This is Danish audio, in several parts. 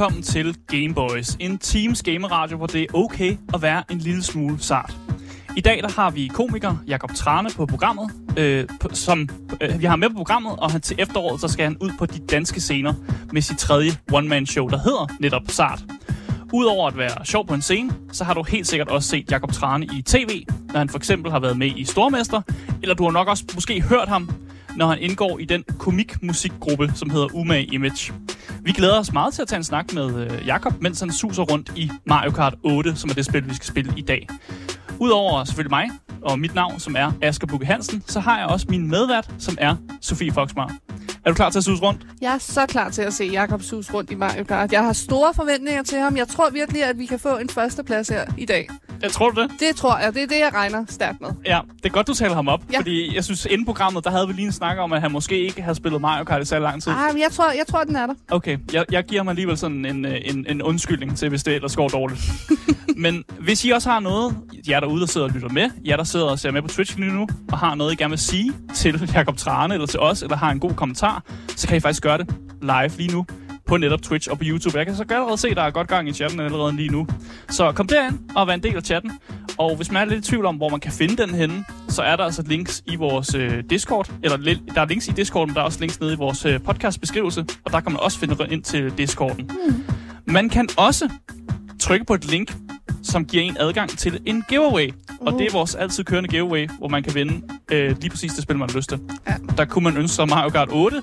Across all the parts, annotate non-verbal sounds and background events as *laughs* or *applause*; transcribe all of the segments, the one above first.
Velkommen til Gameboys, en Teams gameradio, hvor det er okay at være en lille smule sart. I dag der har vi komiker Jakob Trane på programmet, øh, som øh, vi har med på programmet, og han til efteråret så skal han ud på de danske scener med sit tredje one-man-show, der hedder netop Sart. Udover at være sjov på en scene, så har du helt sikkert også set Jakob Trane i tv, når han for eksempel har været med i Stormester, eller du har nok også måske hørt ham, når han indgår i den komik-musikgruppe, som hedder Umage Image. Vi glæder os meget til at tage en snak med øh, Jakob, mens han suser rundt i Mario Kart 8, som er det spil, vi skal spille i dag. Udover selvfølgelig mig og mit navn, som er Asger Bukke Hansen, så har jeg også min medvært, som er Sofie Foxmar. Er du klar til at sus rundt? Jeg er så klar til at se Jakob sus rundt i Mario Kart. Jeg har store forventninger til ham. Jeg tror virkelig, at vi kan få en førsteplads her i dag. Jeg tror du det? Det tror jeg. Det er det, jeg regner stærkt med. Ja, det er godt, du taler ham op, ja. Fordi jeg synes, inden programmet, der havde vi lige en snak om, at han måske ikke havde spillet Mario Kart i så lang tid. Ej, men jeg tror, jeg tror, den er der. Okay, jeg, jeg giver mig alligevel sådan en, øh, en, en undskyldning til, hvis det ellers går dårligt. *laughs* Men hvis I også har noget, jer derude, der sidder og lytter med, jer der sidder og ser med på Twitch lige nu, og har noget, I gerne vil sige til Jakob Trane, eller til os, eller har en god kommentar, så kan I faktisk gøre det live lige nu på netop Twitch og på YouTube. Jeg kan så allerede se, at der er godt gang i chatten allerede lige nu. Så kom derind og vær en del af chatten. Og hvis man er lidt i tvivl om, hvor man kan finde den henne, så er der altså links i vores øh, Discord. Eller der er links i Discord, men der er også links nede i vores øh, podcastbeskrivelse. Og der kan man også finde ind til Discorden. Mm. Man kan også trykke på et link, som giver en adgang til en giveaway. Og det er vores altid kørende giveaway, hvor man kan vinde øh, lige præcis det spil, man har lyst til. Ja. Der kunne man ønske sig Mario Kart 8,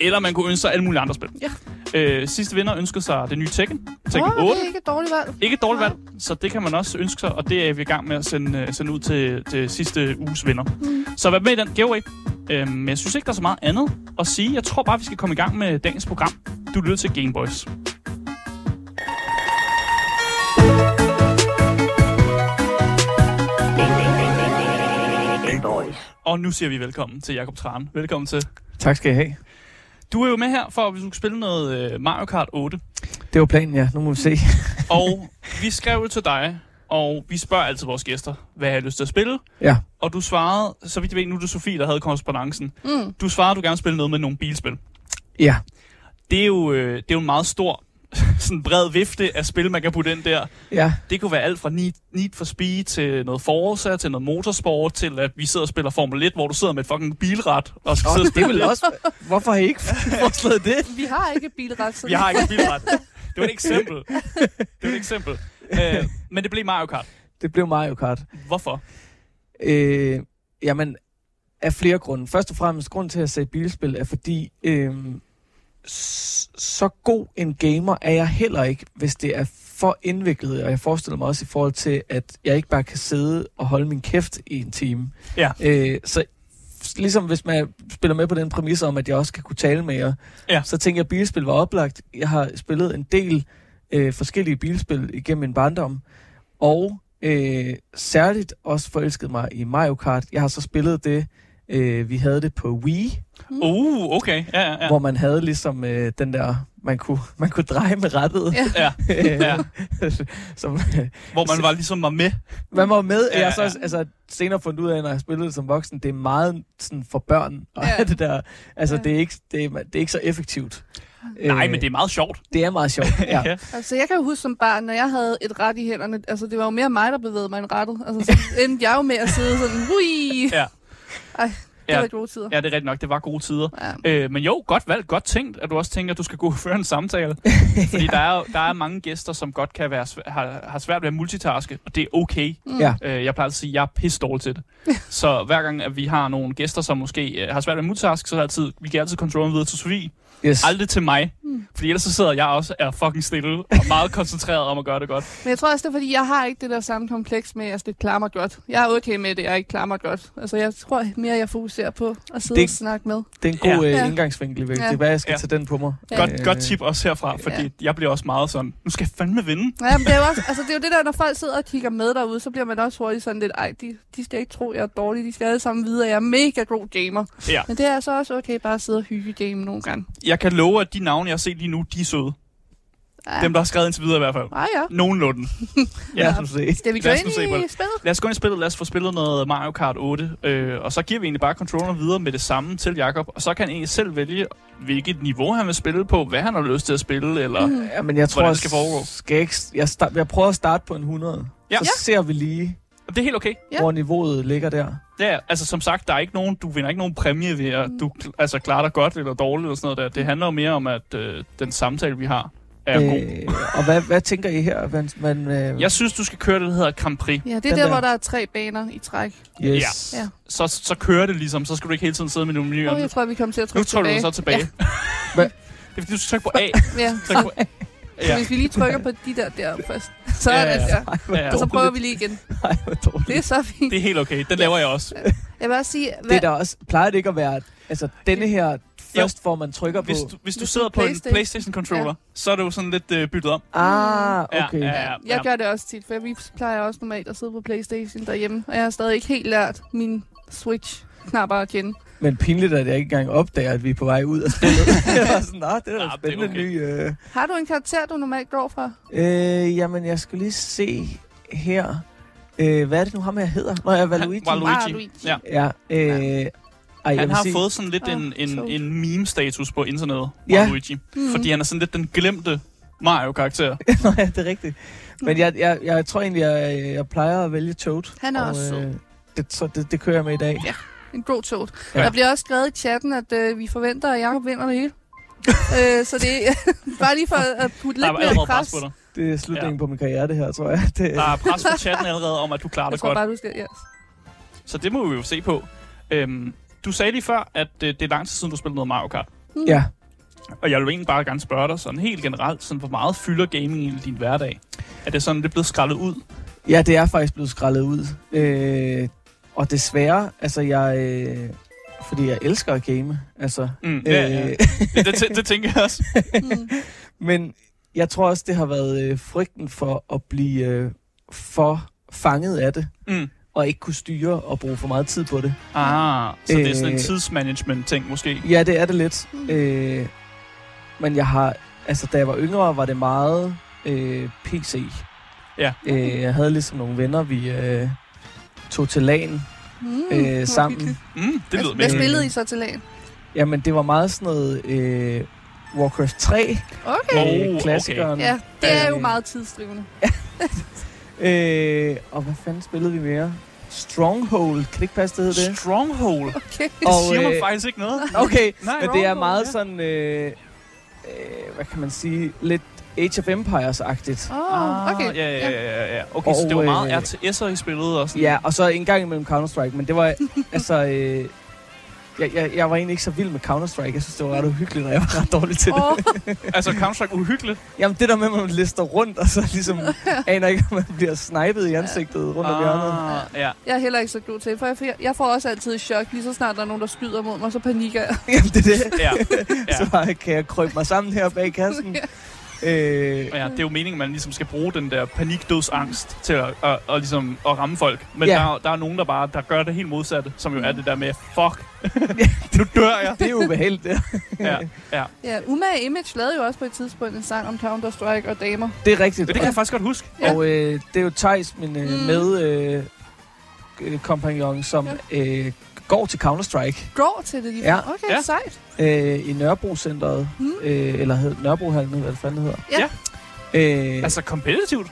eller man kunne ønske sig alle mulige andre spil. Ja. Øh, sidste vinder ønskede sig det nye Tekken. Tekken Åh, 8. det er ikke et dårligt valg. Ikke et dårligt Nej. valg, så det kan man også ønske sig, og det er vi i gang med at sende, øh, sende ud til, til sidste uges vinder. Mm. Så vær med i den giveaway. Øhm, men jeg synes ikke, der er så meget andet at sige. Jeg tror bare, vi skal komme i gang med dagens program. Du lytter til Gameboys. Gameboys. Og nu siger vi velkommen til Jakob Tran. Velkommen til. Tak skal I have. Du er jo med her for, at vi skulle spille noget øh, Mario Kart 8. Det var planen, ja. Nu må vi se. *laughs* Og vi skrev jo til dig, og vi spørger altid vores gæster, hvad har lyst til at spille? Ja. Og du svarede, så vidt jeg ved, nu er det Sofie, der havde korrespondancen. Mm. Du svarede, at du gerne vil spille noget med nogle bilspil. Ja. Det er jo, øh, det er jo en meget stor, *laughs* sådan bred vifte af spil, man kan putte ind der. Ja. Det kunne være alt fra Need, Need for Speed til noget Forza, til noget motorsport, til at vi sidder og spiller Formel 1, hvor du sidder med et fucking bilret og skal sidde og det spille vel lidt. også... Hvorfor har I ikke *laughs* foreslået det? Vi har ikke bilret. Så Vi har ikke et bilret. Det var et eksempel. Det var et eksempel. Øh, men det blev Mario Kart. Det blev Mario Kart. Hvorfor? Øh, jamen, af flere grunde. Først og fremmest, grund til at sige bilspil er fordi, øh, så god en gamer er jeg heller ikke, hvis det er for indviklet. Og jeg forestiller mig også i forhold til, at jeg ikke bare kan sidde og holde min kæft i en time. Ja. Øh, så ligesom hvis man spiller med på den præmis om, at jeg også skal kunne tale med jer, Ja. så tænker jeg, at bilspil var oplagt. Jeg har spillet en del øh, forskellige bilspil igennem min barndom, og øh, særligt også forelsket mig i Mario Kart. Jeg har så spillet det, øh, vi havde det på Wii, Uh, okay. Ja, ja, ja. hvor man havde ligesom øh, den der, man kunne, man kunne dreje med rettet. Ja. *laughs* ja. som, Hvor man var ligesom var med. man var med, Ja, jeg så ja. altså, senere fundet ud af, når jeg spillede det som voksen, det er meget sådan for børn, og Ja. ja. det der, altså Ja. det, er ikke, det, er, det er ikke så effektivt. Nej, Øh, men det er meget sjovt. det er meget sjovt, ja. *laughs* ja. Altså, jeg kan jo huske som barn, når jeg havde et ret i hænderne, altså, det var jo mere mig, der bevægede mig end rettet. Altså, så endte jeg jo med at sidde sådan, hui! Ja. Ej, det Ja. var gode tider. ja, det er rigtigt nok. Det var gode tider. Ja. Øh, men jo, godt valgt, godt tænkt, at du også tænker, at du skal gå og føre en samtale. *laughs* Fordi der er, der er mange gæster, som godt kan være, svæ- har, har svært ved at multitaske, og det er okay. Mm. Ja. Øh, jeg plejer at sige, at jeg er pisse dårlig til det. så hver gang, at vi har nogle gæster, som måske øh, har svært ved at multitaske, så er det altid, vi giver altid kontrollen videre til Sofie. Yes. Aldrig til mig. Mm. Fordi ellers så sidder jeg også er fucking stille og meget koncentreret om at gøre det godt. Men jeg tror også, det er, fordi jeg har ikke det der samme kompleks med, at det klarer mig godt. Jeg er okay med det, jeg ikke klarer mig godt. Altså, jeg tror mere, jeg fokuserer på at sidde Det- og snakke med. Det er en god Ja. øh, indgangsvinkel, ja. Det er bare, jeg skal Ja. tage den på mig. Ja. Godt, Øh, godt tip også herfra, fordi Ja. jeg bliver også meget sådan, nu skal jeg fandme vinde. Ja, men det er jo også, altså det er jo det der, når folk sidder og kigger med derude, så bliver man også hurtigt sådan lidt, ej, de, de skal ikke tro, jeg er dårlig, de skal alle sammen vide, at jeg er mega god gamer. Ja. Men det er så også okay bare at sidde og hygge game nogle gange. Jeg kan love, at de navne, jeg har set lige nu, de er søde. Ja. Dem, der har skrevet indtil videre i hvert fald. Ah, ja. Nogenlunde. *laughs* Ja. Lad os se. Skal vi gå Lad os ind i spillet? Lad os gå ind i spillet, lad os få spillet noget Mario Kart 8, øh, og så giver vi egentlig bare controlleren videre med det samme til Jakob, og så kan han egentlig selv vælge, hvilket niveau han vil spille på, hvad han har lyst til at spille, eller... Mm. Ja, men jeg tror, Hvordan det skal foregå? Skal jeg, ikke, jeg, start, jeg prøver at starte på en 100. Ja. Så Ja. ser vi lige, Det er helt okay. Ja. hvor niveauet ligger der. Ja, altså som sagt, der er ikke nogen, du vinder ikke nogen præmie ved, at du altså, klarer dig godt eller dårligt eller sådan noget der. Det handler jo mere om, at øh, den samtale, vi har, er øh. god. Og hvad, hvad tænker I her? Man, man, øh, Jeg synes, du skal køre det, der hedder Grand Prix. Ja, det er Den der, der. hvor der er tre baner i træk. yes. Ja. Så, så kører det ligesom, så skal du ikke hele tiden sidde med nogle Oh, nye. jeg tror, vi kommer til at Nu trykke trykker du tilbage. så tilbage. Ja. Det er fordi, du skal trykke på A. Ja, Tryk på A. så hvis vi lige trykker på de der der først, *laughs* så Ja, er det ja. hvor Ja, ja. Og så prøver vi lige igen. Ej, hvor dårligt. Det er så fint. Det er helt okay. Den laver jeg også. Jeg vil også sige, Det hvad, er der også, plejer det ikke at være, altså denne her, først hvor man trykker på, Hvis du, hvis du Hvis sidder du på en PlayStation. PlayStation-controller, Ja. så er det jo sådan lidt øh, byttet om. ah, Ja, okay. ja. ja, jeg gør det også tit, for vi plejer også normalt at sidde på Playstation derhjemme, og jeg har stadig ikke helt lært min Switch-knapper at kende. Men pinligt, at jeg ikke engang opdager, at vi er på vej ud af spillet. *laughs* jeg var sådan, nah, det er da Ja, en spændende okay. ny... Øh. Har du en karakter, du normalt går fra? Øh, jamen, jeg skal lige se her. Øh, hvad er det nu, ham her hedder? Nå, jeg er Valuigi. Han-. Waluigi. Ja. Ja, øh, ej, jeg Han har sige, fået sådan lidt Ah, en, en, sjovt. en meme-status på internettet, Ja. Waluigi. Mm. Fordi han er sådan lidt den glemte Mario-karakter. *laughs* Nå, ja, det er rigtigt. Men jeg, jeg, jeg tror egentlig, jeg, jeg plejer at vælge Toad. Han er og, også øh, det, så det, det kører jeg med i dag. Ja. En god tog. Ja. Der bliver også skrevet i chatten, at øh, vi forventer, at Jacob vinder det hele. øh, så det er *laughs* bare lige for at putte lidt er mere pres. pres på dig. Det er slutningen Ja. på min karriere, det her, tror jeg. Det, Der er pres på chatten allerede om, at du klarer Jeg tror godt. bare, du skal... Ja. Så det må vi jo se på. Øhm, du sagde lige før, at øh, det er lang tid siden, du spillede noget Mario Kart. ja. Og jeg vil egentlig bare gerne spørge dig sådan helt generelt, sådan, hvor meget fylder gaming i din hverdag? Er det sådan, det er blevet skrællet ud? ja, det er faktisk blevet skrællet ud. Øh, og desværre, altså jeg... Øh, fordi jeg elsker at game, altså. Mm, ja, ja. Øh, Det, det, det tænker jeg også. Mm. *laughs* men jeg tror også, det har været øh, frygten for at blive øh, for fanget af det, Mm. og ikke kunne styre og bruge for meget tid på det. Ah, så det er sådan en Øh. tidsmanagement-ting måske? Ja, det er det lidt. Mm. Øh, men jeg har, altså da jeg var yngre, var det meget øh, PC. Ja. Øh, jeg havde ligesom nogle venner, vi øh, tog til LAN Mm. øh, sammen. Mm, det lyder Hvad, spillede I så til lagen? Jamen, det var meget sådan noget øh, Warcraft 3, Okay. Oh, øh, klassikeren. Ja, det er jo Øh, meget tidsdrivende. *laughs* Øh, og hvad fanden spillede vi mere? Stronghold, kan det ikke passe, det hedder det? Stronghold. Okay. Det Og, siger mig øh, faktisk ikke noget. Okay, Nej, men det er meget ja. sådan, øh, øh, hvad kan man sige, lidt Age of Empires-agtigt. Oh, okay. Ah, ja, ja, ja, ja, ja. Okay, Og, så det var meget øh, RTS'er, I spillede og sådan. Ja, og så en gang imellem Counter-Strike, men det var, *laughs* altså, øh, jeg, jeg, jeg var egentlig ikke så vild med Counter-Strike. Jeg synes, det var ret uhyggeligt, og jeg var ret dårlig til det. *laughs* Altså Counter-Strike uhyggeligt. Jamen, det der med, at man lister rundt, og så ligesom *laughs* aner ikke, om man bliver snipet i ansigtet rundt om hjørnet. Ah, ja. jeg er heller ikke så god til, for jeg, jeg får også altid chok, lige så snart der er nogen, der skyder mod mig, så panikker jeg. Jamen, det er det. Ja. Så bare kan jeg krybe mig sammen her bag kassen. Øh, ja, det er jo meningen, at man ligesom skal bruge den der panikdødsangst til at, at, at, ligesom at ramme folk. Men Ja. der, der er nogen, der bare der gør det helt modsatte, som jo er det der med, fuck, *laughs* nu dør jeg. det er jo ubehageligt, det. Ja, ja. Ja, Umage Image lavede jo også på et tidspunkt en sang om Counter-Strike og damer. Det er rigtigt. Det kan jeg faktisk godt huske. Ja. Og øh, det er jo Thijs, min øh, Mm. med øh, øh, kompagnon, som øh, går til Counter-Strike Går til det lige Ja. Okay, Ja. sejt. Øh, i Nørrebro-centret. Mm. Øh, eller hed Nørrebrohallen, hvad det fanden hedder. Ja. Øh, altså, Altså competitivt,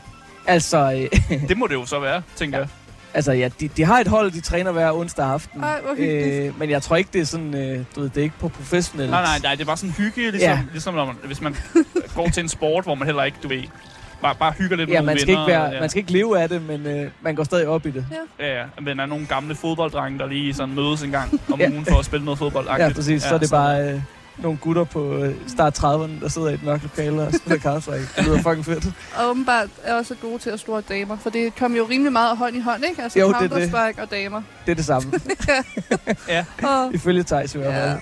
altså, øh, *laughs* det må det jo så være, tænker jeg. altså ja, de, de har et hold, de træner hver onsdag aften. Ej, hvor hyggeligt. øh, men jeg tror ikke, det er sådan, øh, du ved, det er ikke på professionelt. Nej, nej, nej, det er bare sådan hygge, ligesom, Ja. ligesom når man, hvis man går til en sport, hvor man heller ikke, du ved, bare, bare hygger lidt med Ja, nogle man skal, venner. ikke være, ja. man skal ikke leve af det, men øh, man går stadig op i det. Ja, ja, men der er nogle gamle fodbolddrenge, der lige sådan mødes en gang om *laughs* Ja. ugen for at spille noget fodbold. Ja, præcis. Så er det bare øh, nogle gutter på øh, start 30'erne, der sidder i et mørkt lokale og spiller Counter-Strike. Det lyder fucking fedt. Og åbenbart er også gode til at slå damer, for det kom jo rimelig meget hånd i hånd, ikke? Altså Jo, det er det. Og damer. Det er det samme. *laughs* Ja. Ifølge Thijs i hvert ja. fald.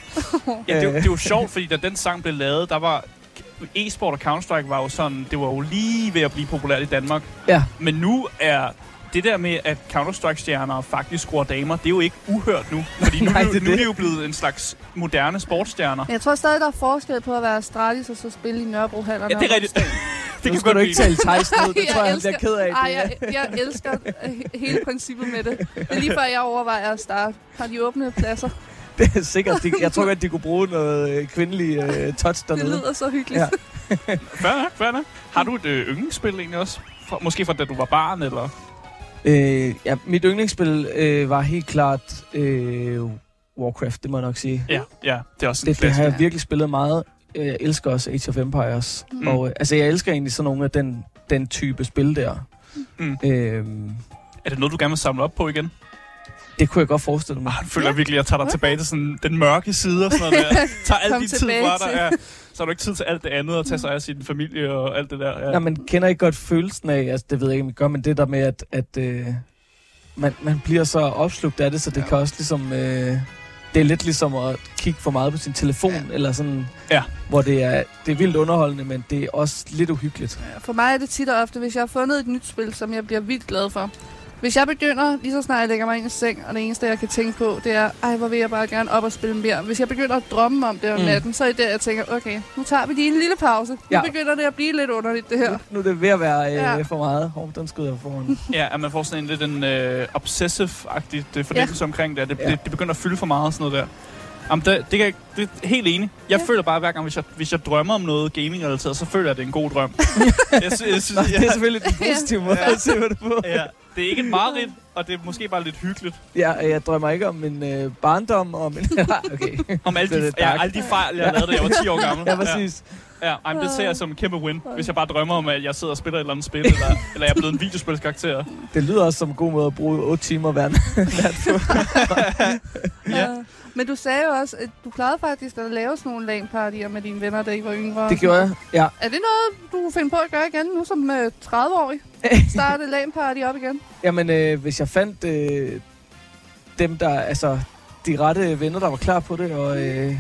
Ja, det, er jo- det er jo sjovt, fordi da den sang blev lavet, der var e-sport og Counter-Strike var jo sådan, det var jo lige ved at blive populært i Danmark. Ja. Men nu er det der med, at Counter-Strike-stjerner faktisk scorer damer, det er jo ikke uhørt nu. Fordi nu, *laughs* Nej, er, det, er nu er det. jo blevet en slags moderne sportsstjerner. Men jeg tror stadig, der er forskel på at være Astralis og så spille i Nørrebrohallerne. Ja, det er rigtigt. *laughs* det nu skal du ikke tale Thijs ned. Det *laughs* Jeg tror jeg, han elsker- bliver ked af. Ej, jeg, jeg elsker øh, hele princippet med det. Det er lige før, jeg overvejer at starte. Har de åbne pladser? *laughs* Det er sikkert. De, jeg tror godt, de kunne bruge noget øh, kvindelig øh, touch Det dernede. lyder så hyggeligt. Ja. *laughs* Fair nok, fair nok. Har du et øh, yndlingsspil egentlig også? For, måske fra da du var barn, eller? Øh, ja, mit yndlingsspil øh, var helt klart øh, Warcraft, det må jeg nok sige. Ja, ja. Det er også en Det, det har jeg virkelig spillet meget. Øh, Jeg elsker også Age of Empires. Mm. Og, øh, altså, jeg elsker egentlig sådan nogle af den, den type spil der. Mm. Øhm, Er det noget, du gerne vil samle op på igen? Det kunne jeg godt forestille mig. Ah, jeg føler Ja. virkelig, at jeg tager dig Okay. tilbage til sådan den mørke side og sådan noget der. Tager alt din tid fra dig. Ja. Så har du ikke tid til alt det andet og tage sig af sin familie og alt det der. Ja. Ja. man kender ikke godt følelsen af, altså det ved jeg ikke, om I gør, men det der med, at, at øh, man, man bliver så opslugt af det, så det Ja. kan også ligesom... Øh, det er lidt ligesom at kigge for meget på sin telefon, ja. eller sådan, Ja. hvor det er, det er vildt underholdende, men det er også lidt uhyggeligt. Ja, For mig er det tit og ofte, hvis jeg har fundet et nyt spil, som jeg bliver vildt glad for. Hvis jeg begynder, lige så snart jeg lægger mig ind i seng, og det eneste, jeg kan tænke på, det er, ej, hvor vil jeg bare gerne op og spille mere. Hvis jeg begynder at drømme om det om Mm. natten, så er det der, jeg tænker, okay, nu tager vi lige en lille pause. Nu Ja. begynder det at blive lidt underligt, det her. Nu, nu er det ved at være øh, Ja. for meget. Hov, den skyder jeg foran. Ja, at man får sådan en lidt en øh, obsessive-agtig det fornemmelse ja. omkring det. at Det, ja. Det. Det begynder at fylde for meget og sådan noget der. Jamen, det, det, kan det er helt enig. Jeg Ja. føler bare, hver gang, hvis jeg, hvis jeg drømmer om noget gaming-relateret, så føler jeg, at det er en god drøm. *laughs* jeg, sy- jeg synes, Nå, det er selvfølgelig den positive måde Ja. at se det på. ja, det er ikke et mareridt, og det er måske bare lidt hyggeligt. Ja, jeg drømmer ikke om min øh, barndom, og min... *laughs* okay. Om alle Det de, ja, alle de fejl, jeg Ja. lavede, da jeg var 10 år gammel. *laughs* Ja, præcis. Ja, ja ej, men det ser jeg som en kæmpe win, hvis jeg bare drømmer om, at jeg sidder og spiller et eller andet spil, eller, *laughs* eller jeg er blevet en videospilskarakter. Det lyder også som en god måde at bruge 8 timer hver nat på. Ja. Men du sagde jo også, at du plejede faktisk at lave sådan nogle LAN-partier med dine venner, da I var yngre. Det gjorde jeg, ja. Er det noget, du kunne finde på at gøre igen, nu som uh, 30-årig? *laughs* Starte LAN-party op igen? Jamen, øh, hvis jeg fandt øh, dem, der... Altså, de rette venner, der var klar på det, og øh,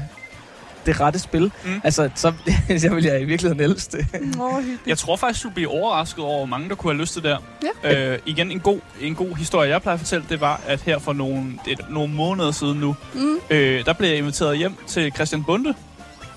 det rette spil. Mm. Altså, så, *laughs* så vil jeg i virkeligheden elske det. Hyggeligt. Jeg tror faktisk, du bliver overrasket over, hvor mange der kunne have lyst til det der. Ja. Øh, igen, en god, en god historie, jeg plejer at fortælle, det var, at her for nogle, det er nogle måneder siden nu, Mm. øh, der blev jeg inviteret hjem til Christian Bunde,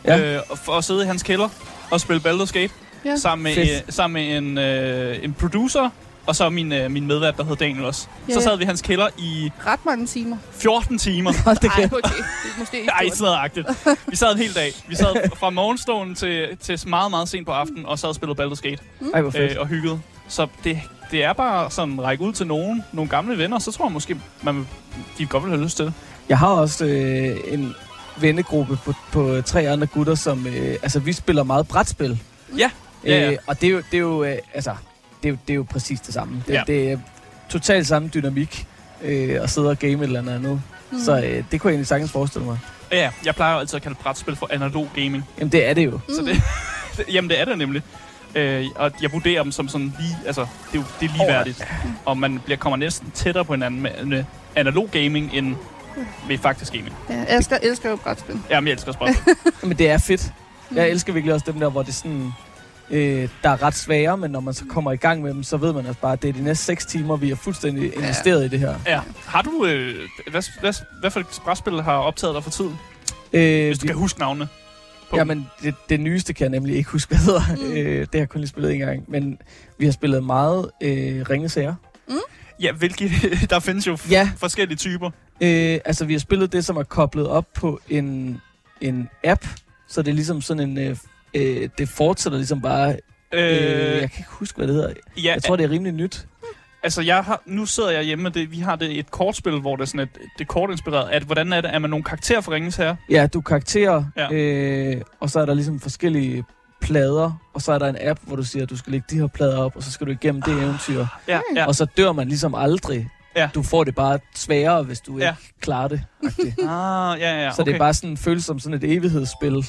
Ja. øh, for at sidde i hans kælder og spille Baldur's Gate, Ja. sammen med, øh, sammen med en, øh, en producer, og så min, øh, min medvært, der hed Daniel også. Ja, Så ja. sad vi i hans kælder i Ret mange timer. 14 14 timer. *laughs* Hold det Ej, okay. Det er måske ikke Ej, sådan agtigt. Vi sad en hel dag. Vi sad *laughs* fra morgenstunden til, til meget, meget sent på aftenen, og sad og spillede Baldur's Gate Ej, hvor fedt. øh, og hyggede. Så det, det er bare sådan række ud til nogen, nogle gamle venner, så tror jeg måske, man, de godt vil have lyst til det. Jeg har også øh, en vennegruppe på, på tre andre gutter, som... Øh, altså, vi spiller meget brætspil. Ja. Ja, ja. Øh, og det er jo, det er jo øh, altså, det er jo, det er jo præcis det samme. Det, Ja. ja. det er totalt samme dynamik øh, at sidde og game et eller andet andet. Mm. Mm. Så øh, det kunne jeg egentlig sagtens forestille mig. Ja, jeg plejer jo altid at kalde brætspil for analog gaming. Jamen, det er det jo. Så Mm. det, det, jamen, det er det nemlig. Øh, og jeg vurderer dem som sådan lige, altså, det er, jo, det er ligeværdigt. Og man bliver, kommer næsten tættere på hinanden med, med analog gaming end med faktisk gaming. Ja, Asger elsker jo brætspil. Jamen, jeg elsker også brætspil. Men det er fedt. Mm. Jeg elsker virkelig også dem der, hvor det er sådan... Øh, der er ret svære, men når man så kommer i gang med dem, så ved man altså bare, at det er de næste 6 timer, vi er fuldstændig investeret i det her. ja. Har du, øh, hvad, hvad, hvad for et brætspil har optaget dig for tiden? Øh, Hvis du vi, kan huske navnene. på jamen, det, det nyeste kan jeg nemlig ikke huske, hvad hedder. Mm. Mm. Øh, det har jeg kun lige spillet en gang. Men vi har spillet meget øh, ringesager. Ja, hvilke, *laughs* der findes jo Ja, forskellige typer. Øh, altså, vi har spillet det, som er koblet op på en, en app. Så det er ligesom sådan en... Øh, øh, det fortsætter ligesom bare... Øh, Øh, jeg kan ikke huske, hvad det hedder. ja, Jeg tror, det er rimelig nyt. altså jeg har, nu sidder jeg hjemme med det. Vi har det et kortspil, hvor det er sådan et, det er kortinspireret. At, hvordan er det? Er man nogle karakterer for Ringens her? Ja, du er karakterer, Ja. øh, og så er der ligesom forskellige plader, og så er der en app, hvor du siger, at du skal lægge de her plader op, og så skal du igennem det eventyr. Ja, ja. Og så dør man ligesom aldrig. Ja. Du får det bare sværere, hvis du Ja. ikke klarer det. Ah, ja, ja, Så det er bare sådan, føles som sådan et evighedsspil.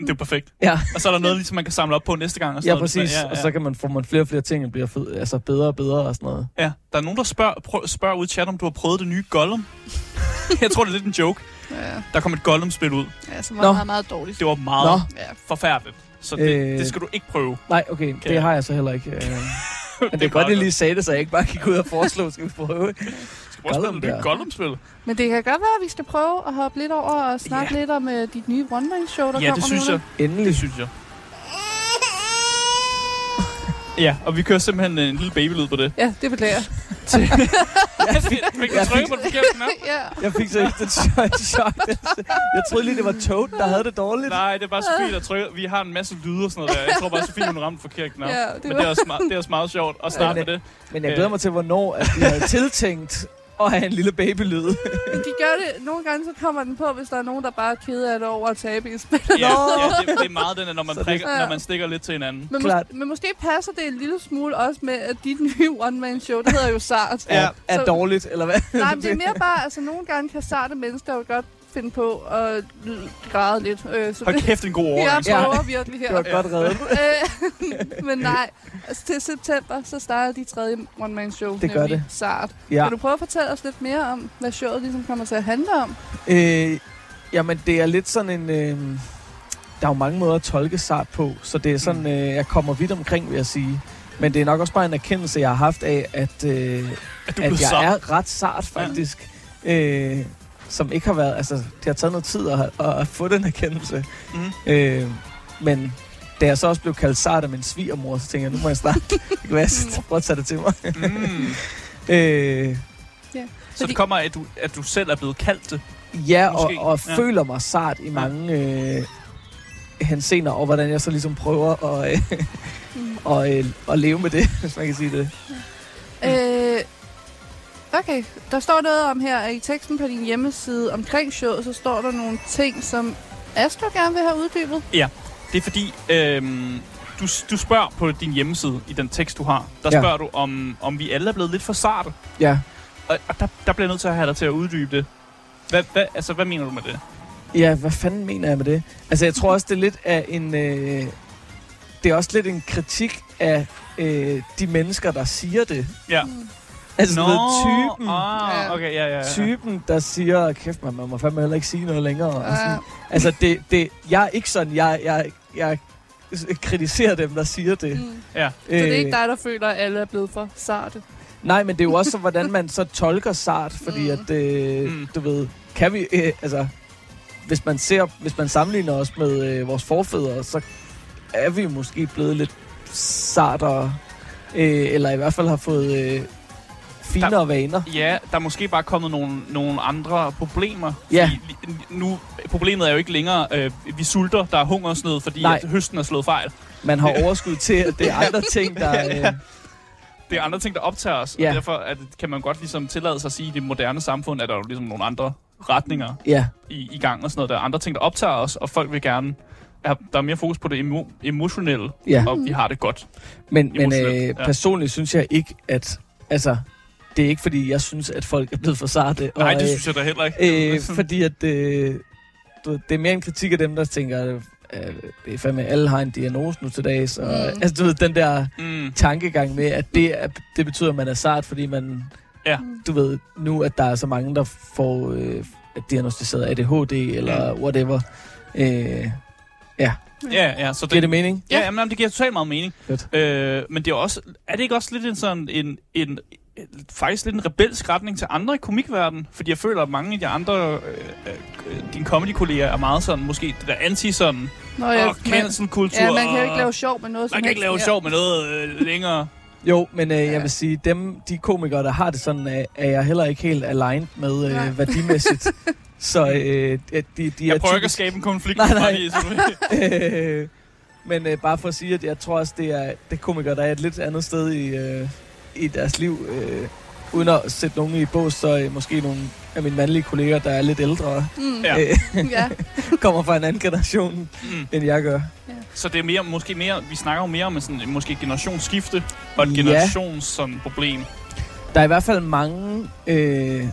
Det er perfekt. Ja. Og så er der noget, ligesom man kan samle op på næste gang. Og sådan Ja, noget. præcis. Ja, Ja, ja. Og så kan man få man flere og flere ting, og bliver fed, altså bedre og bedre og sådan noget. Ja, der er nogen, der spørger, prøv, spørger ud i chat, om du har prøvet det nye Gollum. *laughs* jeg tror, det er lidt en joke. Ja, Der kom et Gollum-spil ud. ja som var Nå. meget, meget dårligt. Det var meget Nå. Ja. forfærdeligt. Så det, Øh. det skal du ikke prøve. Nej, okay, Okay. det har jeg så heller ikke. Øh. *laughs* Men det er godt, jeg lige sagde det, så jeg ikke bare gik ud og foreslå, skal vi prøve. Gollum der. Gollum-spil? Men det kan godt være, at vi skal prøve at hoppe lidt over og snakke Ja. lidt om uh, dit nye one-man-show, der Ja, kommer det synes nu. jeg. Endelig. Det synes jeg. Ja, og vi kører simpelthen en lille babylyd på det. Ja, det beklager jeg. *laughs* Jeg fik, jeg trykket fik, på den forkerte knap? *laughs* ja. jeg fik så ikke chok. chok. Jeg troede lige, det var Toad, der havde det dårligt. Nej, det er bare Sofie, der trykker. Vi har en masse lyde og sådan noget der. Jeg tror bare, Sofie hun ramte forkert knap. Ja, det Men var- det er, også meget, det er også meget sjovt at starte Men, med det. Men jeg glæder mig til, hvornår at vi havde tiltænkt at have en lille babylyd. De gør det, nogle gange så kommer den på, hvis der er nogen, der bare er kede af det over at tabe i spil. Ja, ja det, det, er meget den, når man, prikker, Ja. når man stikker lidt til hinanden. Men, Klart. mås- men måske passer det en lille smule også med, at dit nye one-man-show, det hedder jo Sart. er, er Så- dårligt, eller hvad? Nej, men *laughs* det er mere bare, altså nogle gange kan sarte mennesker jo godt finde på at græde lidt. Øh, så Hold det, kæft, en god *laughs* jeg overgang. Ja. prøver virkelig her. Det var godt reddet. Øh, *laughs* men nej, altså til september, så starter de tredje one-man-show. Det gør nemlig det. Sart. Ja. Kan du prøve at fortælle os lidt mere om, hvad showet ligesom kommer til at handle om? Øh, jamen, det er lidt sådan en... Øh, der er jo mange måder at tolke sart på, så det er sådan, Mm. øh, jeg kommer vidt omkring, vil jeg sige. Men det er nok også bare en erkendelse, jeg har haft af, at, øh, At du at jeg så. er ret sart, faktisk. Ja. Øh, som ikke har været... Altså, det har taget noget tid at, at, at få den erkendelse. Mhm. Øh, men da jeg så også blev kaldt sart af min svigermor, så tænkte jeg, nu må jeg snart... *laughs* det kan være, jeg prøve at tage det til mig. Mm. *laughs* øh, Så det kommer, at du, at du selv er blevet kaldt det. Ja, og, Måske, og ja. føler mig sart i mange øh, hensener, og hvordan jeg så ligesom prøver at, øh, *laughs* Mm. og, øh, at leve med det, hvis man kan sige det. Øh, okay, der står noget om her, i teksten på din hjemmeside omkring showet, så står der nogle ting, som Astro gerne vil have uddybet. Det er fordi, øhm, du, du spørger på din hjemmeside, i den tekst, du har, der Ja. spørger du, om, om vi alle er blevet lidt for sarte. Ja, Og, og der, der bliver jeg nødt til at have dig til at uddybe det. Hvad, hvad, altså, hvad mener du med det? ja, hvad fanden mener jeg med det? Altså, jeg tror også, det er lidt af en... Øh, det er også lidt en kritik af øh, de mennesker, der siger det. Ja. Altså, Nå, typen, Ah, Ja. okay, ja, ja, ja. typen, der siger, kæft man, man må fandme heller ikke sige noget længere. Og sådan. Ja. Altså, det, det, jeg er ikke sådan, jeg, jeg, jeg kritiserer dem, der siger det. Mm. Ja. Så det er ikke dig, der føler, at alle er blevet for sarte. Nej, men det er jo også så, hvordan man så tolker sart, fordi Mm. at, øh, Mm. du ved, kan vi, øh, altså, hvis man ser, hvis man sammenligner os med øh, vores forfædre, så er vi måske blevet lidt sartere, øh, eller i hvert fald har fået øh, finere Der- vaner. Ja, der er måske bare kommet nogle, nogle andre problemer. Ja. Nu, problemet er jo ikke længere, øh, vi sulter, der er hungersnød, fordi Nej. at høsten er slået fejl. Man har overskud til, at det er andre ting, der... *laughs* Øh, Det er andre ting, der optager os, Ja. og derfor at, kan man godt ligesom tillade sig at sige, at i det moderne samfund er der jo ligesom nogle andre retninger ja, i, i gang og sådan noget. Der er andre ting, der optager os, og folk vil gerne... Er, der er mere fokus på det emo, emotionelle, ja. og vi har det godt. Men, men øh, ja. personligt synes jeg ikke, at... Altså, det er ikke fordi, jeg synes, at folk er blevet for sarte. Nej, og, det øh, synes jeg da heller ikke. Øh, fordi at øh, du, ved, det er mere en kritik af dem, der tænker, øh, det er fandme, alle har en diagnose nu til dags. Så, Mm. Altså, du ved, den der mm, tankegang med, at det, er, det betyder, at man er sart, fordi man, Ja. du ved, nu at der er så mange, der får øh, diagnostiseret ADHD eller Mm. whatever. Øh, ja, ja, så giver det, det mening? ja, jamen, jamen, det giver totalt meget mening. Fedt. Øh, men det er også, er det ikke også lidt en sådan en, en faktisk lidt en rebelsk retning til andre i komikverdenen? Fordi jeg føler, at mange af de andre, øh, øh, dine comedy-kolleger er meget sådan, måske det der anti sådan, Nå, ja, og cancel-kultur. ja, man kan jo ikke lave sjov med noget man kan ikke lave sjov med noget øh, længere. Jo, men øh, Ja. jeg vil sige, dem, de komikere, der har det sådan, er, er jeg heller ikke helt aligned med øh, værdimæssigt. *laughs* Så øh, de, de, de Jeg er prøver ikke at skabe en konflikt. Nej, nej. *laughs* øh, men øh, bare for at sige, at jeg tror også, det er, det er komikere, der er et lidt andet sted i, øh, i deres liv. Øh, uden at sætte nogen i bås, så øh, måske nogle af mine mandlige kolleger, der er lidt ældre, Mm. Ja. Ja. øh, ja. *laughs* kommer fra en anden generation, Mm. end jeg gør. Så det er mere, måske mere, vi snakker jo mere om en sådan, måske et generationsskifte og et Ja. generations sådan, problem. Der er i hvert fald mange øh,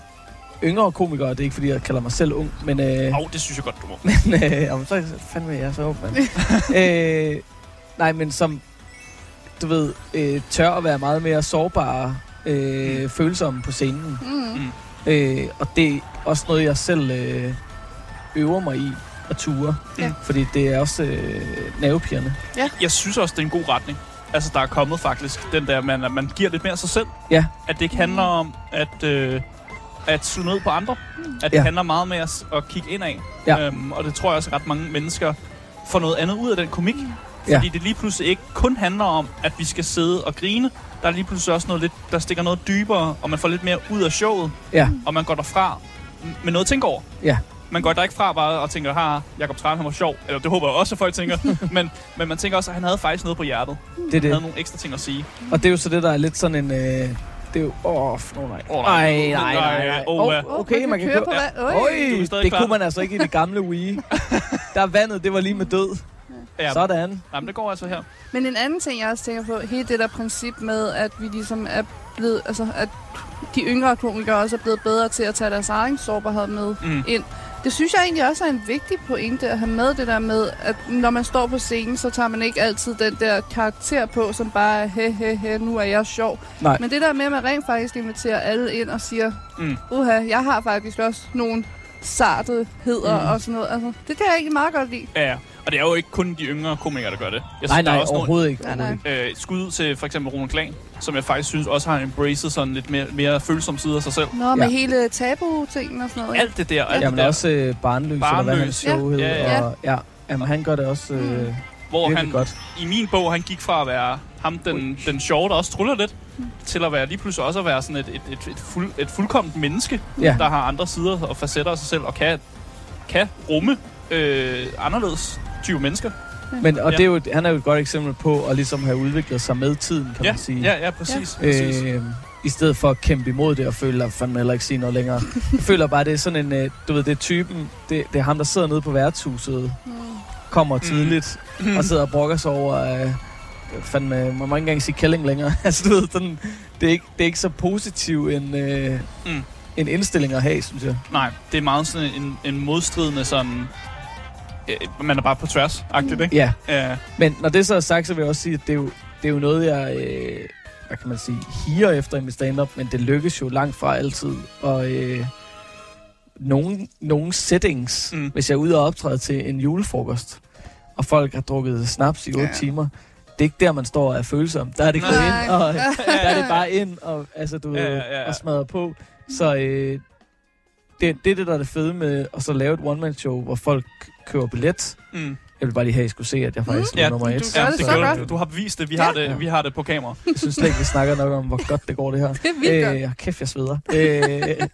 yngre komikere, det er ikke fordi, jeg kalder mig selv ung, men... Øh, Åh, oh, det synes jeg godt, du må. *laughs* Men, øh, jamen, så er fandme, jeg er så ung, mand. *laughs* øh, nej, men som, du ved, øh, tør at være meget mere sårbare, øh, Mm. følsomme på scenen. Mm. Mm. Øh, og det er også noget, jeg selv øh, øver mig i at ture. Ja. Fordi det er også øh, nervepirrende. Jeg synes også, det er en god retning. Altså, der er kommet faktisk den der, man, at man giver lidt mere af sig selv. Ja. At det ikke handler om at, øh, at slå ned på andre. At det Ja. handler meget mere at, at kigge indad. Ja. Øhm, og det tror jeg også, at ret mange mennesker får noget andet ud af den komik. Ja. Fordi det lige pludselig ikke kun handler om, at vi skal sidde og grine. Der er lige pludselig også noget lidt, der stikker noget dybere, og man får lidt mere ud af showet, Ja, og man går derfra med noget at tænke over. ja. Man går der ikke fra bare og tænker, har Jakob Tran, han var sjov. Eller det håber jeg også, at folk tænker. *laughs* men, men man tænker også, at han havde faktisk noget på hjertet. Det er Han havde det. nogle ekstra ting at sige. Og det er jo så det, der er lidt sådan en... Øh, det er jo... Åh, oh, oh, nej. Åh, nej, nej, nej, nej. Åh, Åh, hvad? okay, man kan køre køre... på vand. Øj. Det klar. kunne man altså ikke i det gamle Wii. *laughs* Der vandet, det var lige med død. Ja, Sådan. jamen, det går altså her. Men en anden ting, jeg også tænker på, hele det der princip med, at vi ligesom er blevet, altså at de yngre komikere også er blevet bedre til at tage deres egen sårbarhed med Mm. ind. Det synes jeg egentlig også er en vigtig pointe at have med, det der med, at når man står på scenen, så tager man ikke altid den der karakter på, som bare er, he, he, he, nu er jeg sjov. Nej. Men det der med, at man rent faktisk inviterer alle ind og siger, Mm. uha, jeg har faktisk også nogle sartetheder Mm. og sådan noget. Altså, det kan jeg egentlig meget godt lide. Ja, ja. Og det er jo ikke kun de yngre komikere, der gør det. Jeg Nej, der er nej, også nogle, overhovedet ikke. Nej, nej. øh, skud til for eksempel Ronald Klan, som jeg faktisk synes også har embraced sådan lidt mere, mere følsom side af sig selv. Nå, med Ja. hele tabu-tingen og sådan noget. Alt det der, alt Jamen det der, også øh, barnløs, eller hvad Barnløs, hans show ja. hed. Ja, ja. Og, ja. Jamen, han gør det også øh, Mm. hvor han godt. i min bog, han gik fra at være ham, den, den sjove, der også truller lidt, til at være lige pludselig også at være sådan et, et, et, et, fuld, et fuldkomment menneske, Ja. der har andre sider og facetter af sig selv, og kan, kan rumme øh, anderledes tyve mennesker. Men, og Ja. det er jo, han er jo et godt eksempel på at ligesom have udviklet sig med tiden, kan Ja, man sige. ja, ja, præcis. Ja. præcis. Øh, I stedet for at kæmpe imod det og føle, at fandme heller ikke sige noget længere. Jeg *laughs* føler bare, det er sådan en, øh, du ved, det er typen, det, det er ham, der sidder nede på værtshuset, Mm. kommer tidligt Mm. og sidder og brokker sig over, øh, fandme, man må ikke engang sige kælling længere. *laughs* altså, du ved, sådan, det, er ikke, det er ikke så positiv en, øh, Mm. en indstilling at have, synes jeg. Nej, det er meget sådan en, en modstridende sådan... Øh, man er bare på tværs, agtigt, ikke? Ja, Ja. men når det så er sagt, så vil jeg også sige, at det er jo, det er jo noget, jeg, øh, hvad kan man sige, higer efter i mit stand-up, men det lykkes jo langt fra altid. Og øh, nogle, nogle settings, Mm. hvis jeg er ude og optræde til en julefrokost, og folk har drukket snaps i 8 Ja. ja. timer, det er ikke der, man står og er følsom. Der er det gået ind, og *laughs* der er det bare ind og, altså, du, Ja, ja, ja, og smadre på. Så øh, det, det er det, der er det fede med at så lave et one-man-show, hvor folk køber billet. Mm. Jeg vil bare lige have, at I skulle se, at jeg faktisk Mm. Ja, nummer du et. gør Ja, det det så godt. du. Du har bevist det. Vi, Ja. har det. Ja. vi har det på kamera. Jeg synes slet ikke, vi snakker nok om, hvor godt det går, det her. *laughs* Det er vildt godt. Øh, kæft, jeg sveder. øh,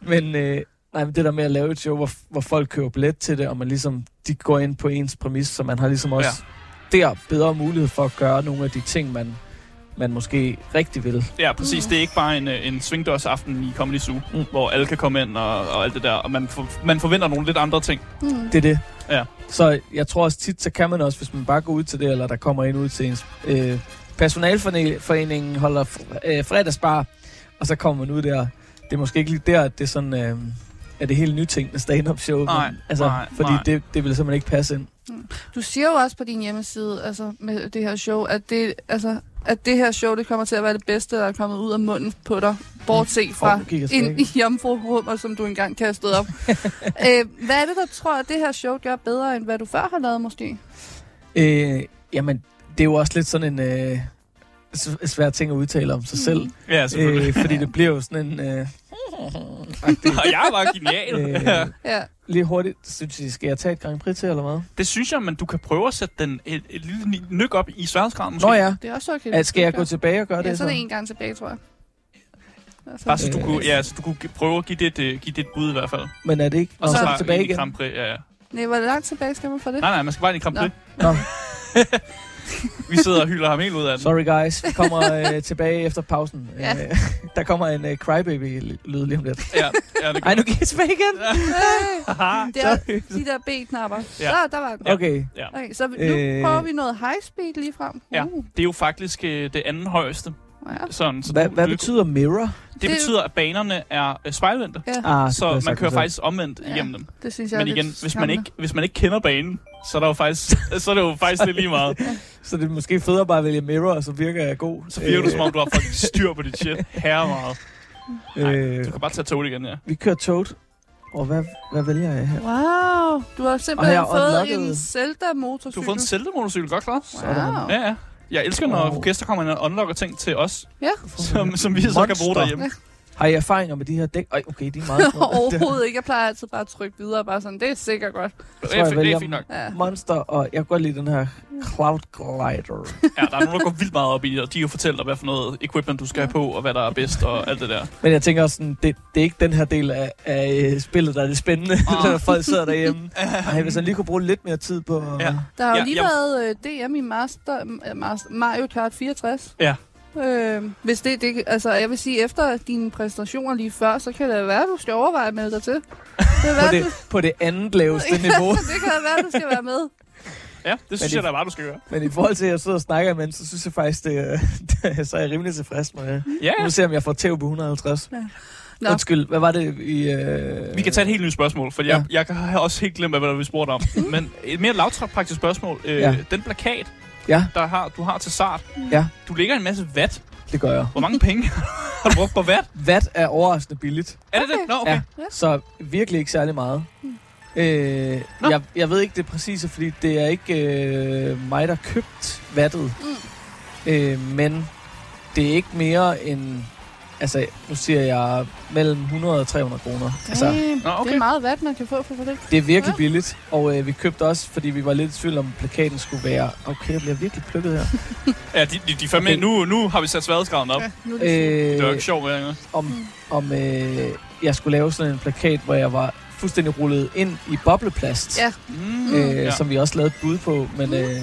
men, øh, nej, men det der med at lave et show, hvor, hvor folk køber billet til det, og man ligesom, de går ind på ens præmis, så man har ligesom også ja. Der bedre mulighed for at gøre nogle af de ting, man, man måske rigtig vil. Ja, præcis. Det er ikke bare en, øh, en svingdørsaften i Comedy Zoo, mm. Hvor alle kan komme ind og, og alt det der. Og man, for, man forventer nogle lidt andre ting. Mm. Det er det. Ja. Så jeg tror også tit, så kan man også, hvis man bare går ud til det, eller der kommer en ud til ens... Øh, personalforeningen holder øh, fredagsbar, og så kommer man ud der. Det er måske ikke lige der, at det er sådan... Øh, er det helt nytænkende stand-up show. Nej, men, altså, nej, fordi nej. Det, det vil simpelthen ikke passe ind. Du siger jo også på din hjemmeside, altså med det her show, at det, altså, at det her show, det kommer til at være det bedste, der er kommet ud af munden på dig, bortset fra en tilbage. i jomfruhummer, som du engang kastede op. *laughs* øh, hvad er det, der tror, at det her show gør bedre, end hvad du før har lavet, måske? Øh, jamen, det er jo også lidt sådan en øh, svær ting at udtale om sig Mm. selv. Ja, selvfølgelig. Øh, fordi *laughs* det bliver jo sådan en... Øh, og jeg var genial. øh, Ja. lige hurtigt, synes I, skal jeg tage et Grand Prix til, eller hvad? Det synes jeg, men du kan prøve at sætte den et, et lille nyk op i sværhedsgraden måske. Nå ja, Det er også okay. at, skal jeg gå tilbage og gøre Ja, det så er det en gang tilbage, tror jeg. Altså, Bare så du Øh. kunne, ja, så du kunne prøve at give det, et, øh, give det et bud i hvert fald. Men er det ikke? Og Nå, så, så er det tilbage igen. Grand Prix, ja, ja. Nej, hvor langt tilbage skal man fra det? Nej, nej, man skal bare ind i Grand Nå. Prix. Nå, *laughs* Vi sidder og hylder ham helt ud af den. sorry guys. Vi kommer øh, tilbage efter pausen. Ja. Øh, der kommer en øh, crybaby-lyd lige om lidt. Ja, ja, det *laughs* Ej, nu kan jeg tilbage igen. Øh, det er Sorry. de der B-knapper. Ja. Så der var den. Okay. Okay, så nu Øh. prøver vi noget high speed lige frem. Ja. Uh, Det er jo faktisk øh, det anden højeste. Ja. Sådan, så Hvad, du, hvad du- betyder mirror? det, Det- betyder, at banerne er øh, spejlvendte. ja, Ah, Så man kører faktisk omvendt Ja. igennem dem. det synes jeg Men igen, hvis man, ikke, hvis man ikke kender banen, så er, der jo faktisk, så er det jo faktisk lidt lige meget. *laughs* Så det er måske federe bare at vælge mirror, og så virker jeg god. Så virker du som om, du har fucking styr på dit shit. Herre meget. Nej, Øh, du kan bare tage toget igen, ja. vi kører Toad. Og hvad, hvad vælger jeg her? Wow, du har simpelthen jeg fået unlockede- en Zelda-motorcykel. Du har fået en Zelda-motorcykel, godt klar? Wow. Ja, ja. Jeg elsker, når Åh. gæster kommer ind og unlocker ting til os, Ja. som, som vi så kan bruge Monster. derhjemme. Har I erfaringer med de her dæk? Ej, okay, de er meget *laughs* små. Overhovedet ikke. Jeg plejer altid bare at trykke videre, bare sådan, det er sikkert godt. Det tror, jeg er, fi- det vælger er fint nok. Ja. Monster, og jeg kan godt lide den her Cloud Glider. *laughs* Ja, der er nogen, der går vildt meget op i det, og de kan jo fortælle dig, hvad for noget equipment du skal have på, og hvad der er bedst, og alt det der. Men jeg tænker også sådan, det, det er ikke den her del af, af øh, spillet, der er det spændende, Ah. *laughs* når folk sidder derhjemme. Ej, hvis han lige kunne bruge lidt mere tid på... Ja. Der har jo Ja, lige jeg- været øh, DM i Master, Master, Mario Kart 64. Ja. Øh, hvis det, det, altså jeg vil sige, efter dine præstationer lige før, så kan det være, at du skal overveje at melde dig til. Det kan På det, du, på det andet laveste *laughs* niveau. det kan være, at du skal være med. Ja, det synes det- jeg da bare, du skal gøre. Men i forhold til, at jeg sidder og snakker imens, så synes jeg faktisk, det, er- *laughs* så er jeg rimelig tilfreds med det. Ja, Nu ser jeg, om jeg får tæv på 150. Nå. Undskyld, hvad var det i... Øh... Vi kan tage et helt nyt spørgsmål, for jeg, jeg har også helt glemt, hvad vi spurgte om. Men et mere lavpraktisk spørgsmål. Øh, Ja. Den plakat, Ja. der har, du har til start, Ja. du lægger en masse vat. Det gør jeg. Hvor mange penge *laughs* har du brugt på vat? Vat er overraskende billigt. Er det det? Nå, okay. Ja. Så virkelig ikke særlig meget. Øh, Nå. jeg, jeg ved ikke det præcise, fordi det er ikke øh, mig, der købt vattet. Mm. Øh, men det er ikke mere end... Altså, nu siger jeg mellem 100 og 300 kroner. Altså, Nå, okay. Det er meget vat, man kan få for det. det er virkelig Ja. billigt, og øh, vi købte også, fordi vi var lidt i tvivl om, plakaten skulle være... Okay, jeg bliver virkelig plukket her. *laughs* Ja, de, de, de fandme, Okay. nu, nu har vi sat sværhedsgraden op. Ja, nu er det øh, Det var ikke sjovt, hvad om om øh, jeg skulle lave sådan en plakat, hvor jeg var fuldstændig rullet ind i bobleplast. Ja. mm, øh, ja. ja. som vi også lavede et bud på, men øh,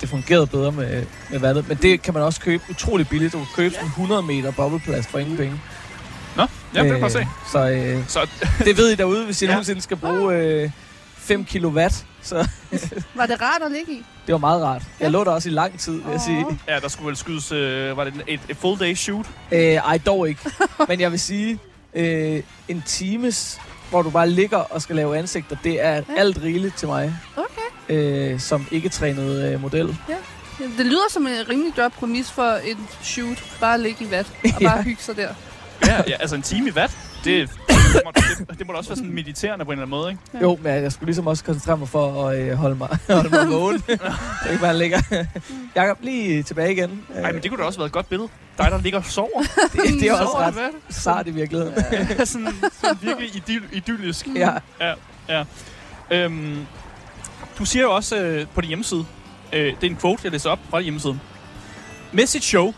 det fungerede bedre med, med vandet. Men det kan man også købe utrolig billigt. Du kan købe sådan 100 meter bobleplast for ingen penge. Nå, ja, det kan jeg se. Så øh, Så *laughs* det ved I derude, hvis I Ja. nogensinde skal bruge øh, 5 kilowatt. Så *laughs* Var det rart at ligge i? det var meget rart. Jeg lå der også i lang tid, vil jeg sige. Ja, der skulle vel skydes, øh, var det et, et full day shoot? Øh, ej, dog ikke. *laughs* Men jeg vil sige, øh, en times, hvor du bare ligger og skal lave ansigter, det er Ja. alt rigeligt til mig. Okay. Øh, som ikke trænet øh, model. Ja, Det lyder som en rimelig godt præmis for en shoot. Bare ligge i vat og *laughs* Ja. bare hygge sig der. Ja, ja, altså en time i vat, det, det, må, det, det må da også være sådan mediterende på en eller anden måde, ikke? Ja. Jo, men jeg skulle ligesom også koncentrere mig for at øh, holde mig, *laughs* holde mig vågen. *laughs* det er ikke bare ligger. Jakob, lige tilbage igen. Nej, men det kunne da også være et godt billede. Dig, der ligger og sover. det, det er også Sover i ret vat. sart i virkeligheden. sådan, sådan virkelig idyl, idyllisk. ja. Øhm, du siger jo også øh, på din hjemmeside, øh, det er en quote, jeg læser op fra din hjemmeside. Med sit show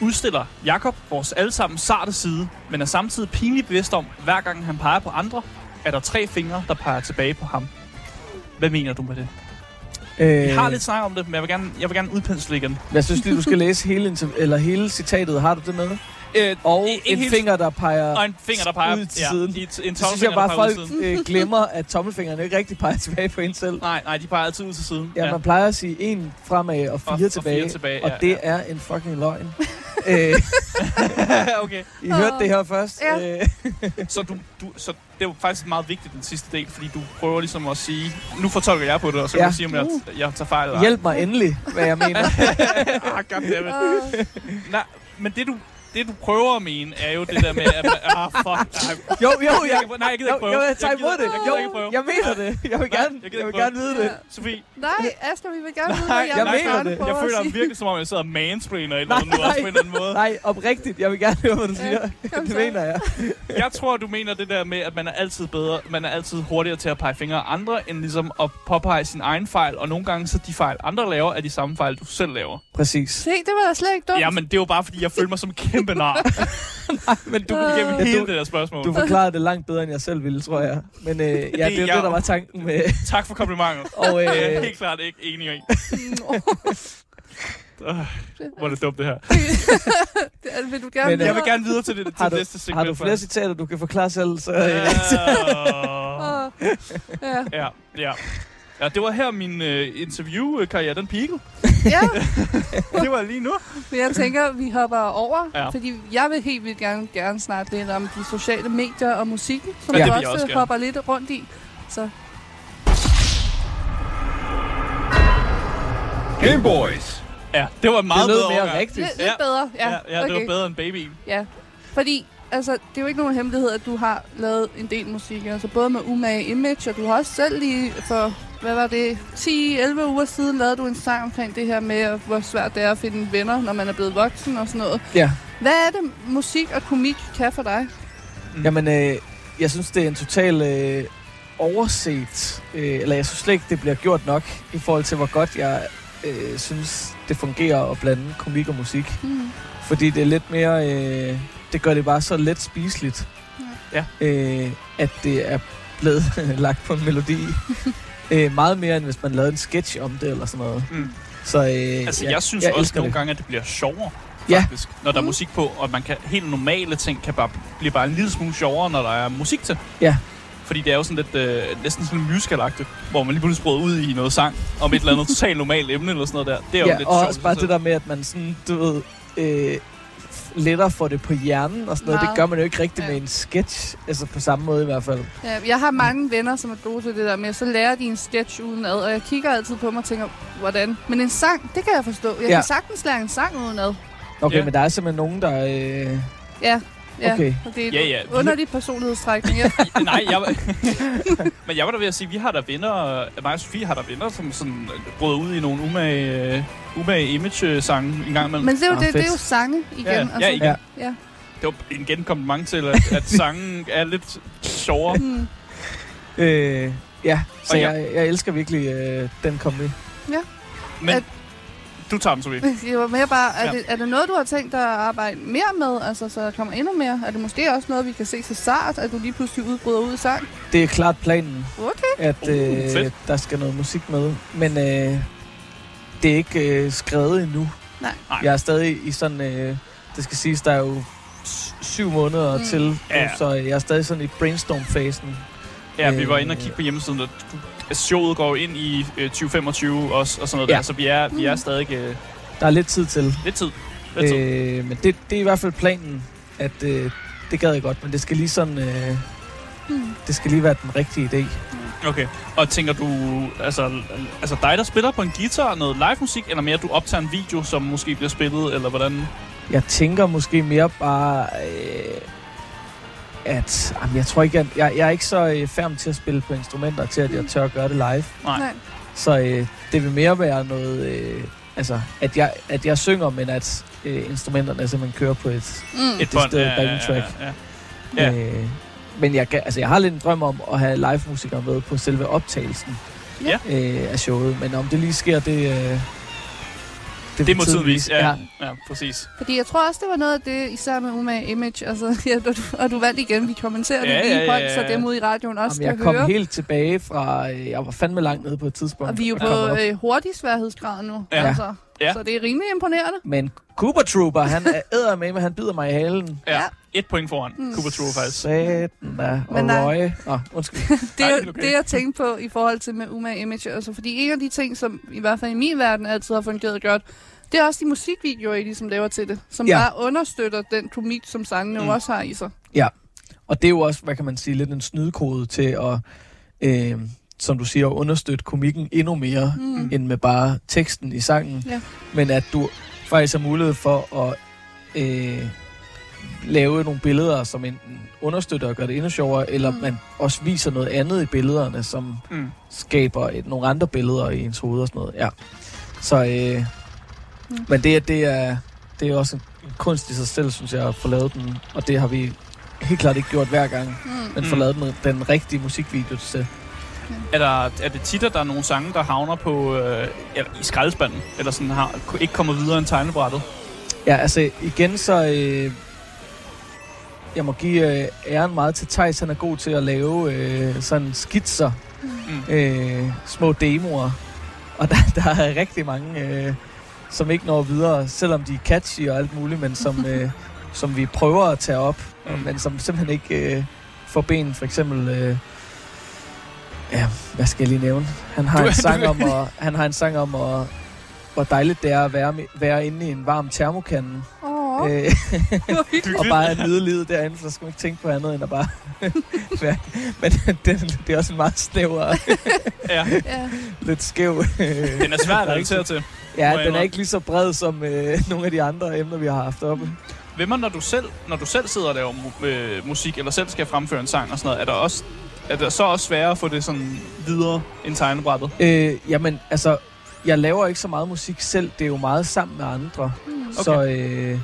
udstiller Jakob vores allesammen sarte side, men er samtidig pinligt bevidst om, hver gang han peger på andre, er der tre fingre, der peger tilbage på ham. Hvad mener du med det? Øh, Vi har lidt snak om det, men jeg vil gerne, jeg vil gerne udpensle igen. Jeg synes lige, du skal læse hele, eller hele citatet. Har du det med? Øh, Og ikke en helt- finger, der peger... og en finger, der peger ud til ja, siden. i et- en Så synes jeg bare, folk øh, glemmer, at tommelfingeren ikke rigtig peger tilbage på en selv. *laughs* Nej, nej, de peger altid ud til siden. Ja, man plejer at sige en fremad og fire Og- og tilbage. fire tilbage, og ja, det ja. er en fucking løgn. *laughs* øh, *laughs* okay. I hørte det her først. Ja. Så, du, du, så det er jo faktisk meget vigtigt, den sidste del, fordi du prøver ligesom at sige, nu fortolker jeg på det, og så kan Ja. du sige, om jeg, jeg tager fejl eller ej. hjælp mig endelig, hvad jeg mener. ah, goddammit. Uh, Nej, men det du, det du prøver at mene, er jo det der med, at man, ah, fuck. Nej, Jo, jo, jeg, nej, jeg gider ikke prøve. Jo, jeg tager imod det. Jeg gider Jo, ikke prøve. jeg mener det. Jeg vil Nej, gerne, jeg jeg vil gerne vide det. Sofie, nej, Asger, vi vil gerne vide, nej, hvad jeg jeg, mener det. jeg at føler sige. virkelig, som om jeg sidder og mansplainer eller andet nu, også på en eller anden måde. Nej, oprigtigt. Jeg vil gerne høre, hvad du siger. Det mener jeg. Jeg tror, du mener det der med, at man er altid bedre, man er altid hurtigere til at pege fingre af andre, end ligesom at påpege sin egen fejl, og nogle gange så de fejl, andre laver, er de samme fejl, du selv laver. Præcis. Se, det var da slet ikke dumt. Ja, men det er jo bare, fordi jeg føler mig som en kæmpe nar. *laughs* Men du, Øh. Igennem Ja, hele du- det der spørgsmål. du forklarede det langt bedre, end jeg selv ville, tror jeg. Men øh, ja, det er jo jeg- det, der var tanken med... Tak for komplimentet. *laughs* Og, Det er jeg øh, helt klart ikke enig i. *laughs* Øh, Hvor er det dumt, det her. det er- vil du gerne Men, øh, Jeg vil gerne videre til det til har, du, næste segment. har du flere citater, du kan forklare selv? Så, øh, Øh, ja. Ja, ja. Ja, det var her min øh, interviewkarriere, den peakede. *laughs* ja, *laughs* Det var lige nu. men jeg tænker, vi hopper over, Ja. fordi jeg vil helt vildt gerne, gerne snakke lidt om de sociale medier og musikken, som Ja, det du også, også gerne. hopper lidt rundt i. Så Game Boys. Ja, det var meget det lød bedre mere overgang. rigtigt. lidt, lidt Ja. bedre. Ja, Ja, ja det okay. var bedre end babyen. Ja, fordi altså, det er jo ikke nogen hemmelighed, at du har lavet en del musik. Altså både med Umage Image, og du har også selv lige for, hvad var det, 10-11 uger siden, lavede du en sang omkring det her med, hvor svært det er at finde venner, når man er blevet voksen og sådan noget. ja. Hvad er det, musik og komik kan for dig? Mm. Jamen, øh, jeg synes, det er en total øh, overset, øh, eller jeg synes slet ikke, det bliver gjort nok i forhold til, hvor godt jeg øh, synes, det fungerer at blande komik og musik. Mm. Fordi det er lidt mere... Øh, det gør det bare så let spiseligt. Ja. Øh, at det er blevet *laughs* lagt på en melodi. *laughs* øh, meget mere, end hvis man lavede en sketch om det, eller sådan noget. Mm. Så øh, Altså, jeg, jeg synes jeg også nogle det. gange, at det bliver sjovere, Ja. faktisk. Når der er Mm. musik på, og man kan helt normale ting kan bare blive bare en lille smule sjovere, når der er musik til. Ja. Fordi det er jo sådan lidt, øh, næsten sådan musicalagtigt, hvor man lige pludselig bryder ud i noget sang om et eller andet *laughs* totalt normalt emne eller sådan noget der. Det er jo Ja, lidt og sjovt. også bare det der med, at man sådan, du ved, øh, lettere får det på hjernen og sådan noget. Meget. Det gør man jo ikke rigtigt Ja. med en sketch. Altså på samme måde i hvert fald. Ja, jeg har mange venner, som er gode til det der med, så lærer de en sketch udenad, og jeg kigger altid på mig og tænker, hvordan? Men en sang, det kan jeg forstå. Jeg Ja. kan sagtens lære en sang udenad. Okay, Ja. men der er simpelthen nogen, der... Øh, Ja, ja. Okay. Og det er Ja, ja, ja. ja. underlig personlighedstrækning. Ja. *laughs* Nej, jeg var... *laughs* Men jeg var da ved at sige, at vi har der venner, mig og Sofie har der venner, som sådan brød ud i nogle umage, øh, umage image-sange en gang imellem. Men det er jo, Ah, det, det er jo sange igen. Ja, altså. ja, igen. Ja. ja. Det var igen kompliment til, at, at *laughs* sangen er lidt sjovere. Mm. øh, ja, så Og jeg- jeg, jeg elsker virkelig øh, den kombi. Men At- du tager den, Sofie. Det var mere bare, er, Ja. det, er det noget, du har tænkt dig at arbejde mere med? Altså, så der kommer endnu mere? Er det måske også noget, vi kan se til start, at du lige pludselig udbryder ud i sang? Det er klart planen, Okay. at Uh, øh, fedt. der skal noget musik med. Men øh, det er ikke øh, skrevet endnu. Nej. Jeg er stadig i sådan... Øh, det skal siges, der er jo syv måneder Mm. til, Ja. så jeg er stadig sådan i brainstorm-fasen. Ja, vi var Øh. inde og kigge på hjemmesiden, og du- altså, showet går ind i øh, 2025 også, og sådan noget Ja. der, så vi er, vi er Mm. stadig øh, Der er lidt tid til. lidt tid. Lidt tid. Øh, men det, det er i hvert fald planen, at øh, det gad jeg godt, men det skal lige sådan... Øh, Hmm. det skal lige være den rigtige idé. Okay. Og tænker du, altså, altså dig, der spiller på en guitar, noget live musik, eller mere, du optager en video, som måske bliver spillet, eller hvordan? Jeg tænker måske mere bare, øh, at jamen, jeg tror ikke, at jeg, jeg er ikke så øh, færm til at spille på instrumenter, til at jeg tør at gøre det live. Nej. Så øh, det vil mere være noget, øh, altså at jeg, at jeg synger, men at øh, instrumenterne simpelthen kører på et... Mm. Et bånd? Ja, ja, backing track. Ja, ja. Ja. Øh, men jeg, kan- altså, jeg har lidt en drøm om at have live musikere med på selve optagelsen Ja. øh, af showet. Men om det lige sker, det... Øh, Det vil må tiden vise. Ja, Ja. ja, præcis. Fordi jeg tror også, det var noget af det, især med umage image. Altså, *laughs* ja, og, du, og du valgte igen, vi kommenterer det Ja, lige ja, ja, ja, så dem ude i radioen også Jamen, jeg kom høre. helt tilbage fra... Øh, jeg var fandme langt nede på et tidspunkt. Og vi er jo på øh, hurtig sværhedsgrad nu. Ja. Altså. Ja. Så det er rimelig imponerende. Men Cooper Trooper, han er *laughs* æder med, men han bider mig i halen. Ja. Ja. Et point foran. Mm. Cooper True, faktisk. Satan. Og Men nej. Roy. Åh, undskyld. *laughs* Det, Nej, er, det okay. det jeg tænkte på i forhold til med umage image, altså fordi en af de ting, som i hvert fald i min verden altid har fungeret godt, det er også de musikvideoer, I ligesom laver til det, som Ja. bare understøtter den komik, som sangene Mm. også har i sig. Og det er jo også, hvad kan man sige, lidt en snydekode til at, øh, som du siger, understøtte komikken endnu mere, Mm. end med bare teksten i sangen. Ja. Men at du faktisk har mulighed for at øh, lave nogle billeder, som enten understøtter og gør det endnu sjovere, eller Mm. man også viser noget andet i billederne, som Mm. skaber et, nogle andre billeder i ens hoved og sådan noget. Ja. Så, øh, Mm. men det, er- det, er, det er også en, en kunst i sig selv, synes jeg, at få lavet den. Og det har vi helt klart ikke gjort hver gang, Mm. men Mm. få lavet den, den rigtige musikvideo til. Er, der, er det tit, at der er nogle sange, der havner på øh, eller i skraldespanden? Eller sådan har, ikke kommer videre end tegnebrættet? Ja, altså igen så... Øh, jeg må give øh, æren meget til Thijs. Han er god til at lave øh, sådan skitser, Mm. øh, små demoer. Og der, *laughs* der er rigtig mange, øh, som ikke når videre, selvom de er catchy og alt muligt, men som, øh, *laughs* som vi prøver at tage op, Mm. men som simpelthen ikke øh, får ben. For eksempel, øh, ja, hvad skal jeg lige nævne? Han har en sang om, at, han har en sang om, at, hvor dejligt det er at være, være inde i en varm termokande. Øh, *laughs* det og bare at nyde livet derinde, for så skal man ikke tænke på andet end at bare *laughs* være. Men *laughs* det, det er også en meget snæver, Ja, lidt skæv. den er svær at relatere til. Ja, den er ikke lige så bred som øh, nogle af de andre emner, vi har haft oppe. Hvem er, når du selv, når du selv sidder og laver mu- øh, musik, eller selv skal fremføre en sang og sådan noget, er der, også, er der så også sværere at få det sådan videre end tegnebrættet? Øh, jamen, altså, jeg laver ikke så meget musik selv. Det er jo meget sammen med andre. Mm. Okay. Så, øh,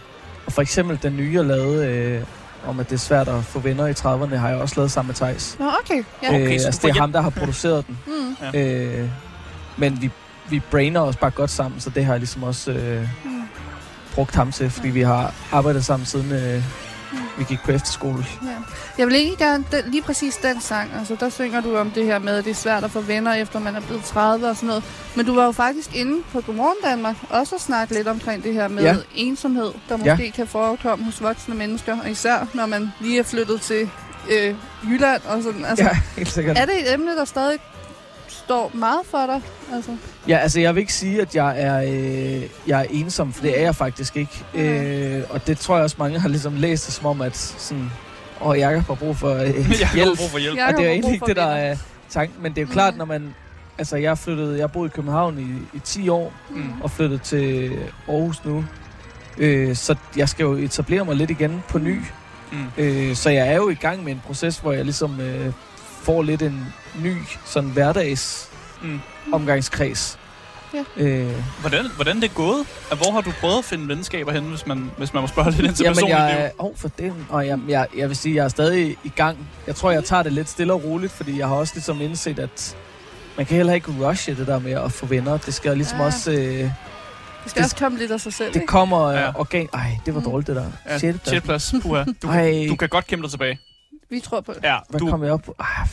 Og for eksempel den nye, jeg lavede, øh, om at det er svært at få venner i 30'erne, har jeg også lavet sammen med Thijs. Nå, okay. Ja. Okay, øh, så du altså, det er ham, der har produceret den. Mm. Øh, men vi, vi brainer os bare godt sammen, så det har jeg ligesom også øh, Mm. brugt ham til, fordi vi har arbejdet sammen siden øh. Vi gik på efterskole. Ja. Jeg vil ikke gerne, den, lige præcis den sang, altså der synger du om det her med, at det er svært at få venner, efter man er blevet 30 og sådan noget. Men du var jo faktisk inde på Godmorgen Danmark, også at snakke lidt omkring det her med Ja. ja. ensomhed, der Ja. måske kan forekomme hos voksne mennesker, og især når man lige er flyttet til øh, Jylland og sådan. Altså, Ja, helt sikkert. Er det et emne, der stadig står meget for dig? Altså, Ja, altså jeg vil ikke sige, at jeg er, øh, jeg er ensom, for det er jeg faktisk ikke. Øh, og det tror jeg også, mange har ligesom læst det som om, at sådan, åh, jeg har brug for øh, *laughs* Jeg har hjælp. brug for hjælp. Og det er egentlig ikke det, der er tanken. Men det er jo Mm. klart, når man... Altså, jeg flyttet... Jeg boet i København i, i 10 år, Mm. og flyttet til Aarhus nu. Øh, så jeg skal jo etablere mig lidt igen på ny. Mm. Øh, så jeg er jo i gang med en proces, hvor jeg ligesom øh, får lidt en ny sådan hverdags Mm. Omgangskreds. Ja. Øh, Hvordan, hvordan det er gået? Og Hvor har du prøvet at finde venskaber henne, hvis man, hvis man må spørge lidt ind til Jamen, personligt jeg liv? er... Oh, for den. Og jeg, jeg, jeg vil sige, jeg er stadig i gang. Jeg tror, jeg tager det lidt stille og roligt, fordi jeg har også ligesom indset, at man kan heller ikke rushe det der med at få venner. Det skal ligesom Ja. også... Øh, det skal det- også komme lidt af sig selv, det ikke? kommer øh, Ja. organ... Ej, det var Mm. dårligt, det der. Ja, Shit, Shit plads. Puha. Du, Ej, du kan godt kæmpe dig tilbage. Vi tror på det. Ja, hvad du, kom jeg op på? Ah,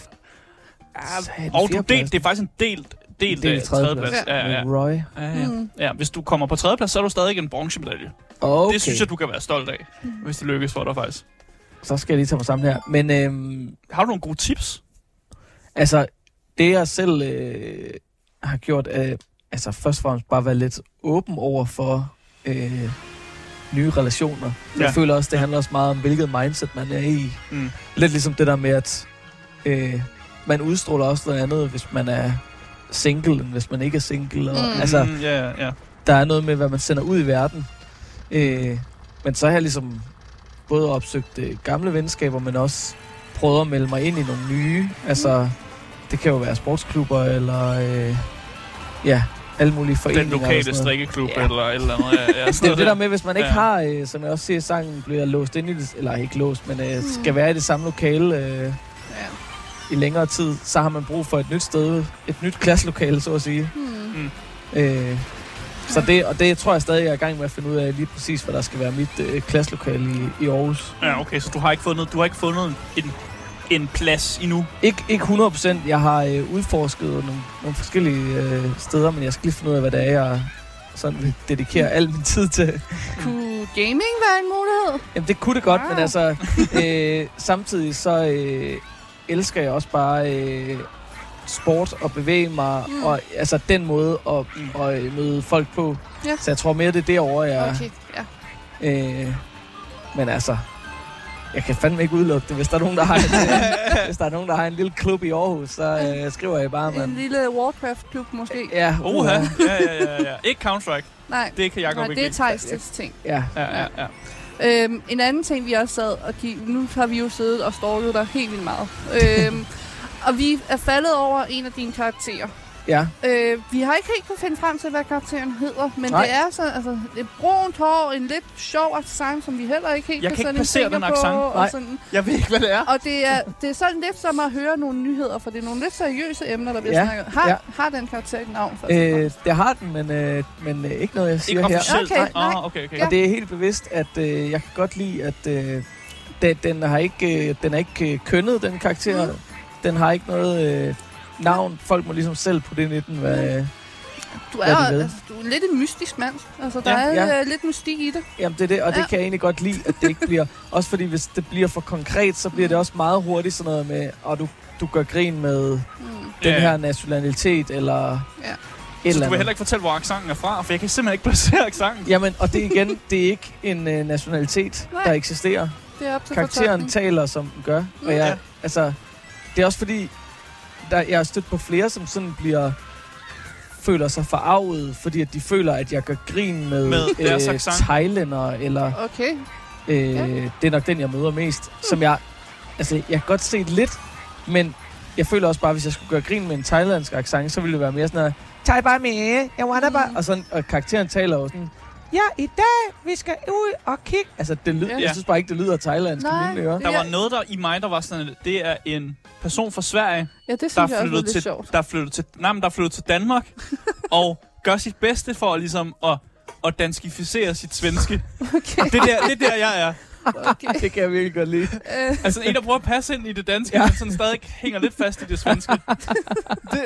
satan, og du delt, det er faktisk en delt, delt, Delt øh, tredjeplads. tredjeplads. Ja, ja, Med Roy. ja. ja, ja. Mm. ja. Hvis du kommer på tredjeplads, så er du stadig en bronzemedalje. Okay. Det synes jeg, du kan være stolt af, hvis det lykkes for dig faktisk. Så skal jeg lige tage mig sammen her. Men øhm, Har du nogle gode tips? altså, det jeg selv øh, har gjort, er altså først og fremmest bare være lidt åben over for øh, nye relationer. Ja. Ja. Jeg føler også, det handler også meget om, hvilket mindset man er i. Mm. Lidt ligesom det der med, at øh, man udstråler også noget andet, hvis man er single, end hvis man ikke er single. Og, Mm. Altså, Mm, ja, ja, ja. der er noget med, hvad man sender ud i verden. Øh, men så har jeg ligesom både opsøgt øh, gamle venskaber, men også prøvet at melde mig ind i nogle nye. Altså, det kan jo være sportsklubber, eller øh, ja, alle mulige foreninger. Den lokale strikkeklub Ja. eller et eller andet. Ja, ja, *laughs* Det er jo det der med, hvis man ikke Ja. har, øh, som jeg også siger i sangen, bliver låst ind i det, eller ikke låst, men øh, Mm. skal være i det samme lokale øh. I længere tid, så har man brug for et nyt sted, et nyt klasselokale, så at sige. Mm. Øh, så det, og det tror jeg stadig, jeg er i gang med at finde ud af lige præcis, hvad der skal være mit øh, klasselokale i, i Aarhus. Ja, okay, så du har ikke fundet, du har ikke fundet en, en plads endnu. Ikke, ikke 100%. Jeg har øh, udforsket nogle, nogle forskellige øh, steder, men jeg skal lige finde ud af, hvad det er, jeg sådan vil dedikere al min tid til. Kunne gaming være en mulighed? Jamen, det kunne det godt, Wow. men altså, øh, samtidig så øh, elsker jeg også bare øh, sport og bevæge mig, Mm. og altså den måde at, Mm. at øh, møde folk på. Ja. Så jeg tror mere, det er derovre, jeg... Okay, ja. Øh, men altså, jeg kan fandme ikke udelukke det. Hvis der er nogen, der har en, *laughs* hvis der er nogen, der har en lille klub i Aarhus, så øh, skriver jeg bare, En man. lille Warcraft-klub måske. Ja, Oha. Ja, ja, ja, ja. Ikke Counter-Strike. Nej, Det kan Jacob nej ikke det er. Thijs' ting. Ja, Ja, ja, ja. Øhm, en anden ting, vi også sad og kiggede, Nu har vi jo siddet og stalket dig helt vildt meget. øhm, og vi er faldet over en af dine karakterer ja. Øh, vi har ikke helt kunne finde frem til, hvad karakteren hedder, men Nej. det er så, altså, et brunt hår, en lidt sjov accent, som vi heller ikke helt Jeg kan ikke sætte en placere den på, accent. Og, Nej. sådan. Jeg ved ikke, hvad det er. og det er, det er sådan lidt som at høre nogle nyheder, for det er nogle lidt seriøse emner, der bliver Ja, snakket. Har, ja. har den karakter et navn? For Øh, det har den, men, øh, men øh, ikke noget, jeg siger Ikke her. Okay, nej. Ah, okay, okay. Ja. Og det er helt bevidst, at øh, jeg kan godt lide, at øh, den, den, har ikke, øh, den er ikke øh, kønnet, den karakter. Mm. Den har ikke noget øh, navn. Folk må ligesom selv putte ind i den, hvad, du, hvad er, de ved. altså, du er lidt en mystisk mand. Altså, der Ja, er ja. øh, lidt mystik i det. Jamen det er det, og det Ja. kan jeg egentlig godt lide, at det ikke bliver... Også fordi hvis det bliver for konkret, så bliver det også meget hurtigt sådan noget med, og du, du gør grin med Mm. den Ja. her nationalitet, eller Ja. et Så du vil heller ikke fortælle, hvor accenten er fra, for jeg kan simpelthen ikke placere accenten. Jamen, og det er igen, det er ikke en øh, nationalitet, Nej. der eksisterer. Det er op til Karakteren fortolkning. taler, som den gør. Mm. Og jeg, Ja. altså, det er også fordi, der, jeg har stødt på flere, som sådan bliver føler sig forarvet, fordi at de føler, at jeg gør grin med, Med øh, thailænder, eller Okay. øh, Ja. det er nok den, jeg møder mest. Som jeg, altså, jeg kan godt se lidt, men jeg føler også bare, hvis jeg skulle gøre grin med en thailandsk accent, så ville det være mere sådan noget, Thai bare med, jeg wanna bare, Mm. og, sådan, og karakteren taler jo sådan ja, i dag, vi skal ud og kigge. Altså, det lyder, Ja. jeg synes bare ikke, det lyder thailandsk. Nej. Der var noget der i mig, der var sådan, det er en person fra Sverige, Ja, det der synes jeg er også flyttet til, sjovt. der er flyttet til, nej, men der er flyttet til Danmark *laughs* og gør sit bedste for ligesom at, at danskificere sit svenske. Okay, Det er der, det er der, jeg er. *laughs* okay. Det kan jeg virkelig godt lide. Øh, Altså en, der prøver at passe ind i det danske, Ja. ja. men sådan stadig hænger lidt fast i det svenske. *laughs* Det,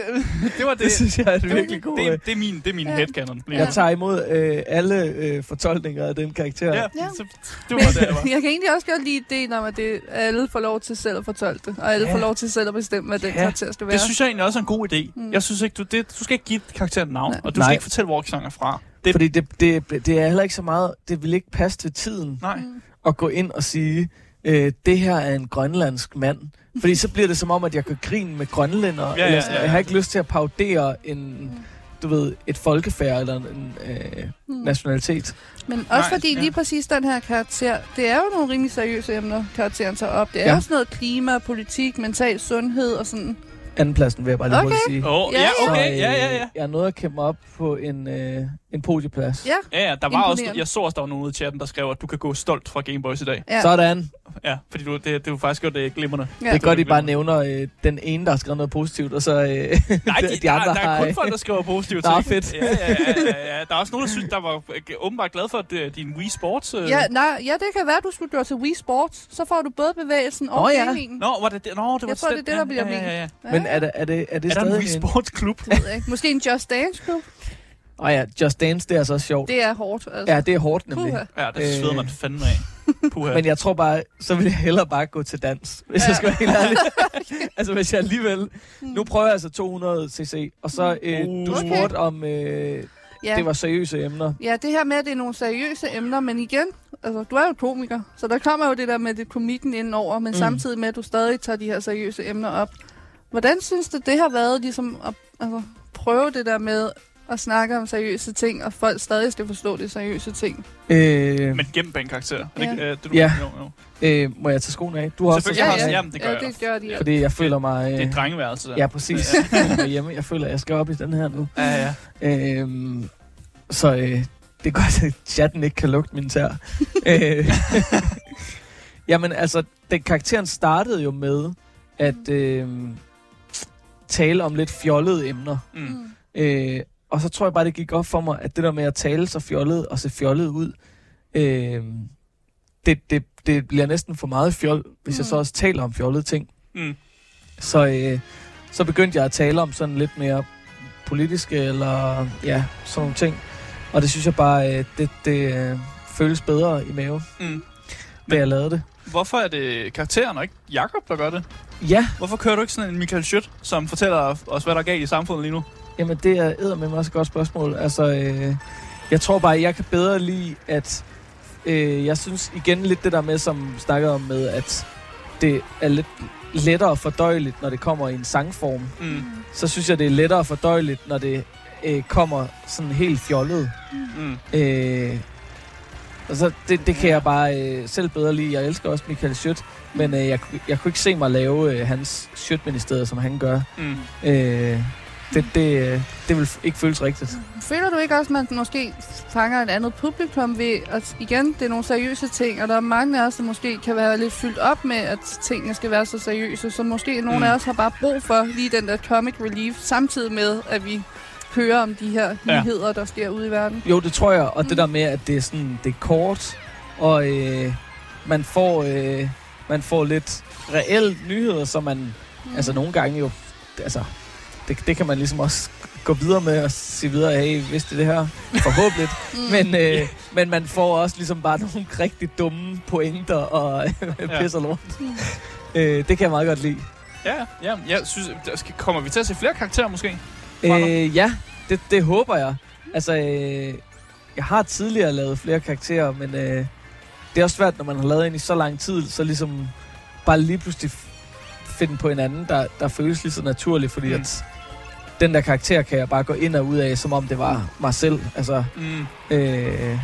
det var det. Det synes jeg er et det, virkelig god... det, det, er min, det er min Ja. headcanon. lige Jeg tager imod øh, alle øh, fortolkninger af den karakter. Ja, Ja. så, det var der, jeg var. *laughs* jeg kan egentlig også godt lide ideen om, at det, alle får lov til selv at fortolke det, og alle Ja. får lov til selv at bestemme, hvad den Ja. karakter skal være. Det synes jeg egentlig også er en god idé. Mm. Jeg synes ikke, du, det, du skal ikke give karakteren navn, Nej. og du Nej. skal ikke fortælle, hvor sang er fra. Det, Fordi det, det, det er heller ikke så meget... Det vil ikke passe til tiden nej. Mm. At gå ind og sige, øh, det her er en grønlandsk mand. Fordi så bliver det som om, at jeg kan grine med grønlænder. Ja, ja, eller sådan. ja, ja. Jeg har ikke lyst til at paudere en, du ved, et folkefærd eller en øh, Mm. nationalitet. Men også Nej, fordi ja. lige præcis den her karakter, det er jo nogle rimelig seriøse emner, karakteren tager op. Det er Ja. jo sådan noget klima, politik, mental sundhed og sådan. Andenpladsen vil jeg bare lige Okay. hurtigt sige. Oh, Ja, okay, Så, øh, ja, ja, ja. Jeg er nået at kæmpe op på en, øh, en podieplads. Ja, Ja, ja, der var også, jeg så også, der var nogen ude i chatten, der skrev, at du kan gå stolt fra Gameboys i dag. ja. Sådan. Ja, fordi du, det, det er jo faktisk gjort det glimrende. ja. Det er godt, I det bare nævner øh, den ene, der har skrevet noget positivt, og så øh, Nej, *laughs* de, de der, der er kun folk, der skriver positivt. Nå, ting. fedt. Ja, ja, ja, ja, ja. Der er også nogen, der synes, der var øh, åbenbart glad for at, øh, din Wii Sports. Øh. Ja, nej, ja, det kan være, du skulle gå til Wii Sports. Så får du både bevægelsen og Åh, ja. gamingen. Nå, var det det? Nå, det var Jeg tror, det er det, der bliver ja, ja, ja, ja. Men er det, er det, er det Er der en stadig Wii Sports klub? ved jeg ikke. Måske en Just Dance klub. Åh oh ja, Just Dance, det er så sjovt. Det er hårdt, altså. Ja, det er hårdt nemlig. Puha. Ja, det sveder Øh. man fandme af. Puha. Men jeg tror bare, så vil jeg hellere bare gå til dans, hvis Ja. jeg skal være helt ærlig. *laughs* altså hvis jeg alligevel... Nu prøver jeg altså 200 cc, og så øh, du Okay. spurgte om, øh, Ja. det var seriøse emner. Ja, det her med, at det er nogle seriøse emner, men igen, altså, du er jo komiker, så der kommer jo det der med det komikken indenover, men mm. samtidig med, at du stadig tager de her seriøse emner op. Hvordan synes du, det har været ligesom at altså, prøve det der med at snakke om seriøse ting, og folk stadig skal forstå det seriøse ting? Øh, Men gennem en karakter. Er det ikke, øh, det, du Ja. Jo, jo. øh, må jeg tage skoene af? Du har også Ja, af, Jamen, det gør ja, jeg. det gør de. Ja. fordi jeg føler mig... Det er Øh, drengeværelse der. ja, præcis. Jeg føler mig hjemme. Jeg føler, at jeg skal op i den her nu. Ja, ja. Øhm, så øh, det er godt, at chatten ikke kan lugte min tær. *laughs* øh, jamen altså, den karakteren startede jo med at øh, tale om lidt fjollede emner. Mm. Mm. Øh, og så tror jeg bare, det gik op for mig, at det der med at tale så fjollet og se fjollet ud, øh, det, det, det bliver næsten for meget fjol, hvis mm. jeg Mm. så også taler om fjollede ting. Mm. Så, øh, så begyndte jeg at tale om sådan lidt mere politiske, eller ja, sådan nogle ting. Og det synes jeg bare, øh, det, det øh, føles bedre i maven, Mm. da jeg lavede det. Hvorfor er det karakteren og ikke Jakob der gør det? Ja, Hvorfor kører du ikke sådan en Michael Schødt, som fortæller os, hvad der er galt i samfundet lige nu? jamen det er æder med mig også et godt spørgsmål. Altså, øh, jeg tror bare, jeg kan bedre lide, at øh, jeg synes igen lidt det der med, som snakkede om med, at det er lidt lettere fordøjeligt, når det kommer i en sangform. Mm. Så synes jeg, det er lettere fordøjeligt, når det øh, kommer sådan helt fjollet. Mm. Øh, altså, det, det kan jeg bare øh, selv bedre lide. Jeg elsker også Michael Schødt, men øh, jeg, jeg kunne ikke se mig lave øh, hans Schødt-ministeriet, som han gør. Mm. Øh, det, det, øh, det vil ikke føles rigtigt. Føler du ikke også, at man måske fanger et andet publikum ved, at igen, det er nogle seriøse ting, og der er mange af os, der måske kan være lidt fyldt op med, at tingene skal være så seriøse, så måske nogle Mm. af os har bare brug for lige den der comic relief, samtidig med, at vi hører om de her Ja. nyheder, der sker ude i verden. Jo, det tror jeg, og Mm. det der med, at det er sådan, det er kort, og øh, man får øh, man får lidt reelle nyheder, som man Mm. altså nogle gange jo, altså det, det kan man ligesom også gå videre med og sige videre, hey, vidste det her? Forhåbentlig. *laughs* Mm. men, øh, men man får også ligesom bare nogle rigtig dumme pointer og *laughs* Ja. pisser lort. Mm. Øh, det kan jeg meget godt lide. Ja, ja. Jeg synes, der skal, kommer vi til at se flere karakterer måske? Øh, ja, det, det håber jeg. Altså, øh, jeg har tidligere lavet flere karakterer, men øh, det er også svært, når man har lavet en i så lang tid, så ligesom bare lige pludselig finde på en anden, der, der føles lige så naturligt, fordi Mm. mm. at den der karakter kan jeg bare gå ind og ud af, som om det var mig selv. Altså, Mm. øh,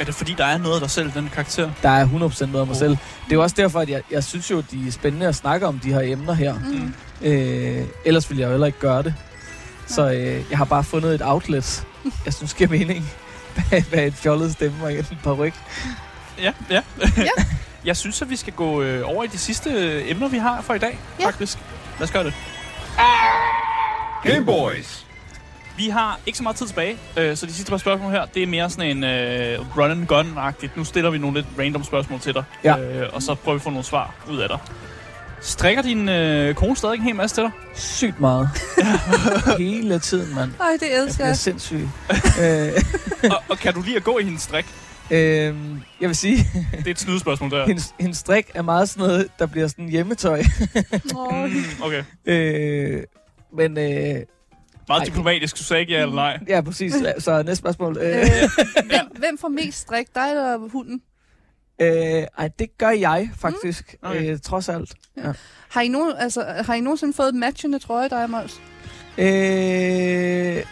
Er det fordi, der er noget af dig selv den karakter? der er 100% noget af mig Oh. selv. Det er jo også derfor, at jeg, jeg synes jo, de er spændende at snakke om de her emner her. Mm. Øh, ellers ville jeg jo heller ikke gøre det. Så øh, jeg har bare fundet et outlet, jeg synes giver mening. bag et fjollet stemme og en paryk. Ja, ja. Ja. *laughs* jeg synes, at vi skal gå øh, over i de sidste øh, emner, vi har for i dag, Ja. faktisk. Lad os gøre det. Game Boys. Vi har ikke så meget tid tilbage, øh, så de sidste par spørgsmål her, det er mere sådan en øh, run and gun-agtigt. Nu stiller vi nogle lidt random spørgsmål til dig, Ja. øh, og så prøver vi at få nogle svar ud af dig. Strikker din øh, kone stadig en hel masse til dig? Sygt meget. *laughs* Hele tiden, mand. Ej, det elsker jeg. sindssyg. *laughs* øh, og, og kan du lide at gå i hendes strik? øh, jeg vil sige, Det er et snydespørgsmål der. hendes, hendes strik er meget sådan noget, der bliver sådan hjemmetøj. *laughs* Åh, Mm, okay. øh, men øh, Meget Ej. diplomatisk. Du sagde ikke ja eller nej. ja, præcis. Så næste spørgsmål. Øh, Øh, hvem, hvem får mest strik? Dig eller hunden? Øh, ej, det gør jeg faktisk, Mm. Okay. øh, trods alt. Har I, nogen, altså, har I nogensinde fået matchende trøje, dig og Måls? Øh,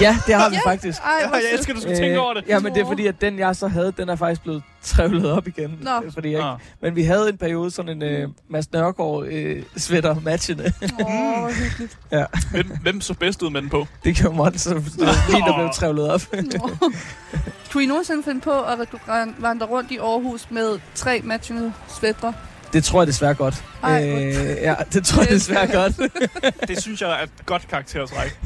ja, det har vi Ja. faktisk. Ej, hvor jeg elsker, at du skal tænke over det. Ja, men det er fordi, at den jeg så havde, den er faktisk blevet trævlet op igen. Nå. Øh, Fordi jeg ikke, Ah. men vi havde en periode sådan en øh, Mads Nørgaard øh, sweater matchende. Åh, hvor hyggeligt. Hvem, hvem så bedst ud med den på? det gjorde Måns, så det var lige, der blev trævlet op. Kunne I nogensinde finde på at vandre rundt i Aarhus med tre matchende svætter? Det tror jeg desværre godt. Ej, øh, ja, det tror jeg desværre godt. *laughs* Det synes jeg er et godt karaktertræk.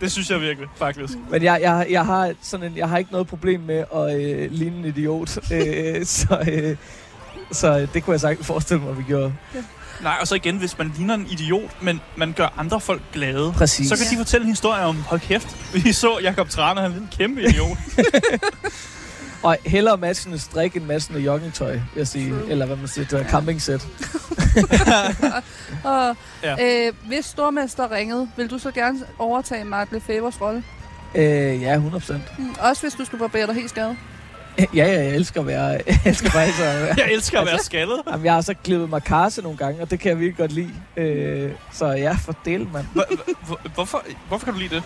det synes jeg virkelig, faktisk. Men jeg, jeg, jeg, har sådan en, jeg har ikke noget problem med at øh, ligne en idiot. øh, så, øh, så det kunne jeg sagtens forestille mig, at vi gjorde. Nej, og så igen, hvis man ligner en idiot, men man gør andre folk glade, Præcis. så kan de fortælle en historie om, hold kæft, vi så Jakob Trane, han er en kæmpe idiot. *laughs* Og hellere matchende strik end matchende joggingtøj, vil jeg sige. True. Eller hvad man siger, det var campingsæt. *laughs* Og Ja. øh, hvis Stormester ringede, vil du så gerne overtage Mark Lefebvres rolle? Øh, ja, 100%. Mm, også hvis du skulle barbere dig helt skadet. *laughs* Ja, ja, jeg elsker at være... *laughs* Jeg elsker faktisk at være... Jeg elsker at være skaldet. Jamen, jeg har så klippet mig karse nogle gange, og det kan jeg virkelig godt lide. Øh, så ja, for del, mand. Hvor- hvor- Hvorfor, hvorfor kan du lide det?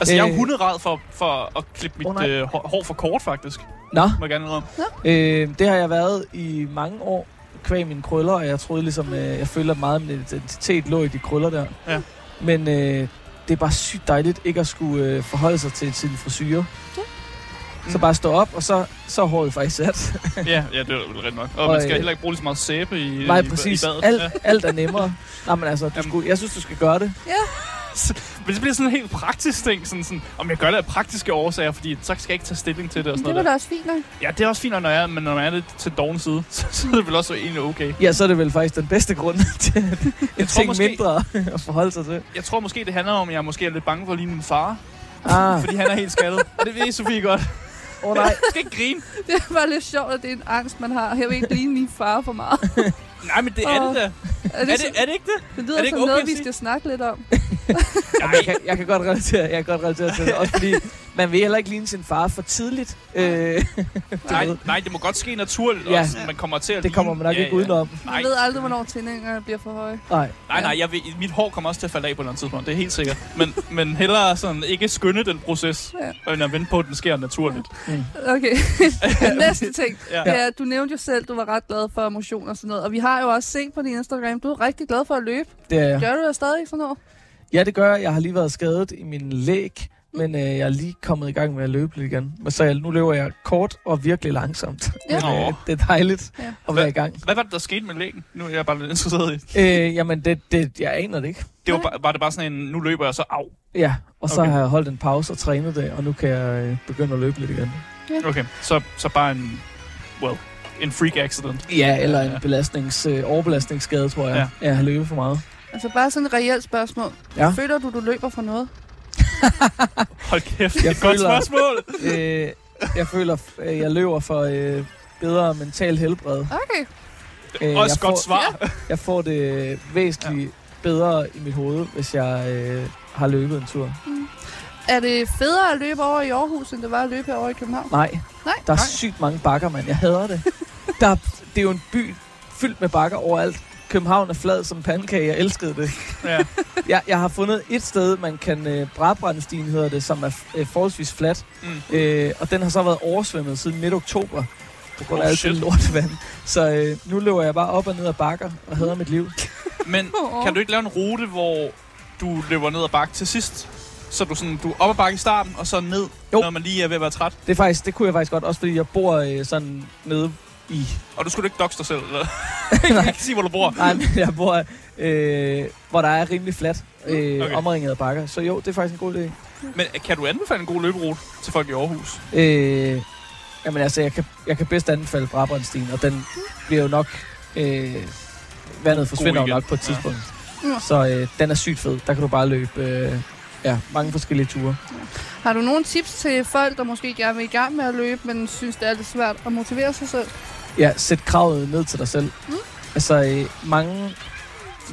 Altså, jeg er Øh. hunderad for, for at klippe mit nej. øh, hår for kort, faktisk. Nå, Må jeg gerne indrømme. øh, det har jeg været i mange år kvæg mine krøller, og jeg troede ligesom, øh, jeg føler at meget af min identitet lå i de krøller der. Ja. Men øh, det er bare sygt dejligt ikke at skulle øh, forholde sig til sin frisyre. Så Mm. bare stå op, og så, så er håret faktisk sat. *laughs* Ja, ja, det er vel rigtigt nok. Og, Og, man skal øh, heller ikke bruge lige så meget sæbe i, Nej, i, præcis. i badet. Alt, Ja. alt er nemmere. Nej, men altså, du Jamen. skulle, jeg synes, du skal gøre det. *laughs* Men det bliver sådan en helt praktisk ting. Sådan, sådan, om jeg gør det af praktiske årsager, fordi så skal jeg ikke tage stilling til det og sådan det var noget. da også fint nok. Ja, det er også fint, når jeg er, men når man er lidt til doven side, *laughs* så, så er det vel også egentlig okay. Ja, så er det vel faktisk den bedste grund *laughs* til tror ting måske- mindre at forholde sig til. Jeg tror måske, det handler om, at jeg måske er lidt bange for at ligne min far. Ah, Fordi han er helt skaldet. Og det ved Sofie godt. åh oh, nej. Du skal ikke grine. Det er bare lidt sjovt, at det er en angst, man har. Jeg vil ikke ligne min far for meget. Nej, men det er det da. Er Er det, er det ikke det? det er lyder det ikke som okay noget, at vi skal snakke lidt om. *laughs* Jeg, kan, jeg kan godt relatere, jeg kan godt relatere til det. Også fordi, man vil heller ikke ligne sin far for tidligt. Øh, *laughs* Nej, nej, det må godt ske naturligt, Ja. og sådan, man kommer til at det kommer man nok ligne- ikke udenom. Nej, Man ved aldrig, hvornår tændingerne bliver for høje. Nej. nej, nej jeg ved, mit hår kommer også til at falde af på et eller andet tidspunkt, det er helt sikkert. Men, men hellere sådan ikke skynde den proces, Ja. end at vente på, at den sker naturligt. Okay. *laughs* Næste ting. Ja. Ja. Ja, du nævnte jo selv, du var ret glad for motion og sådan noget. Og vi har jo også set på din Instagram, du er rigtig glad for at løbe. Det er, Gør du da stadig sådan noget? ja, det gør jeg. Jeg har lige været skadet i min læg, men øh, jeg er lige kommet i gang med at løbe lidt igen. Men Så jeg, nu løber jeg kort og virkelig langsomt. Ja. Men, øh, det er dejligt Ja. at være i gang. Hvad var det, der skete med lægen? Nu er jeg bare lidt interesseret i. Øh, jamen, det, det, jeg aner det ikke. Det var, bare, var det bare sådan en, nu løber jeg så af. Ja, og så Okay. har jeg holdt en pause og trænet det, og nu kan jeg øh, begynde at løbe lidt igen. Okay, så, så bare en, well, en freak accident. Ja, eller en belastnings, øh, overbelastningsskade, tror jeg. Ja. Ja. Jeg har løbet for meget. Altså bare sådan et reelt spørgsmål. Ja. Føler du, du løber for noget? *laughs* Hold kæft, Jeg et godt føler- spørgsmål. *laughs* øh, jeg føler, øh, jeg løber for øh, bedre mental helbred. Okay. Øh, Også godt får- svar. *laughs* Jeg får det væsentligt ja. bedre i mit hoved, hvis jeg øh, har løbet en tur. Er det federe at løbe over i Aarhus, end det var at løbe herovre i København? Nej, Nej. der er Nej. sygt mange bakker, mand. Jeg hader det. *laughs* der, er- det er jo en by fyldt med bakker overalt. København er flad som pandekage. Jeg elskede det. Ja. *laughs* Jeg, jeg har fundet et sted, man kan... Øh, Brabrandstien hedder det, som er øh, forholdsvis flat. Mm. Øh, og den har så været oversvømmet siden midt oktober. På grund af Oh, alt det lortevand. Så øh, nu løber jeg bare op og ned ad bakker og hader mit liv. Men *laughs* kan du ikke lave en rute, hvor du løber ned ad bakke til sidst? Så du, sådan, du er op ad bakke i starten, og så ned, Jo. når man lige er ved at være træt. Det, er faktisk, det kunne jeg faktisk godt, også fordi jeg bor øh, sådan nede i... Og du skulle ikke doxe dig selv, eller? *laughs* jeg kan ikke sige, hvor du bor. Nej, men jeg bor, øh, hvor der er rimelig fladt, øh, Okay. omringet af bakker. Så jo, det er faktisk en god idé. Men kan du anbefale en god løberute til folk i Aarhus? Øh, jamen altså, jeg kan, jeg kan bedst anbefale Brabrandstien, og den bliver jo nok... Øh, vandet forsvinder jo nok på et tidspunkt. Ja. Så øh, den er sygt fed. Der kan du bare løbe øh, ja, mange forskellige ture. Har du nogle tips til folk, der måske gerne vil i gang med at løbe, men synes, det er lidt svært at motivere sig selv? Ja, sæt kravet ned til dig selv. Mm. Altså, øh, mange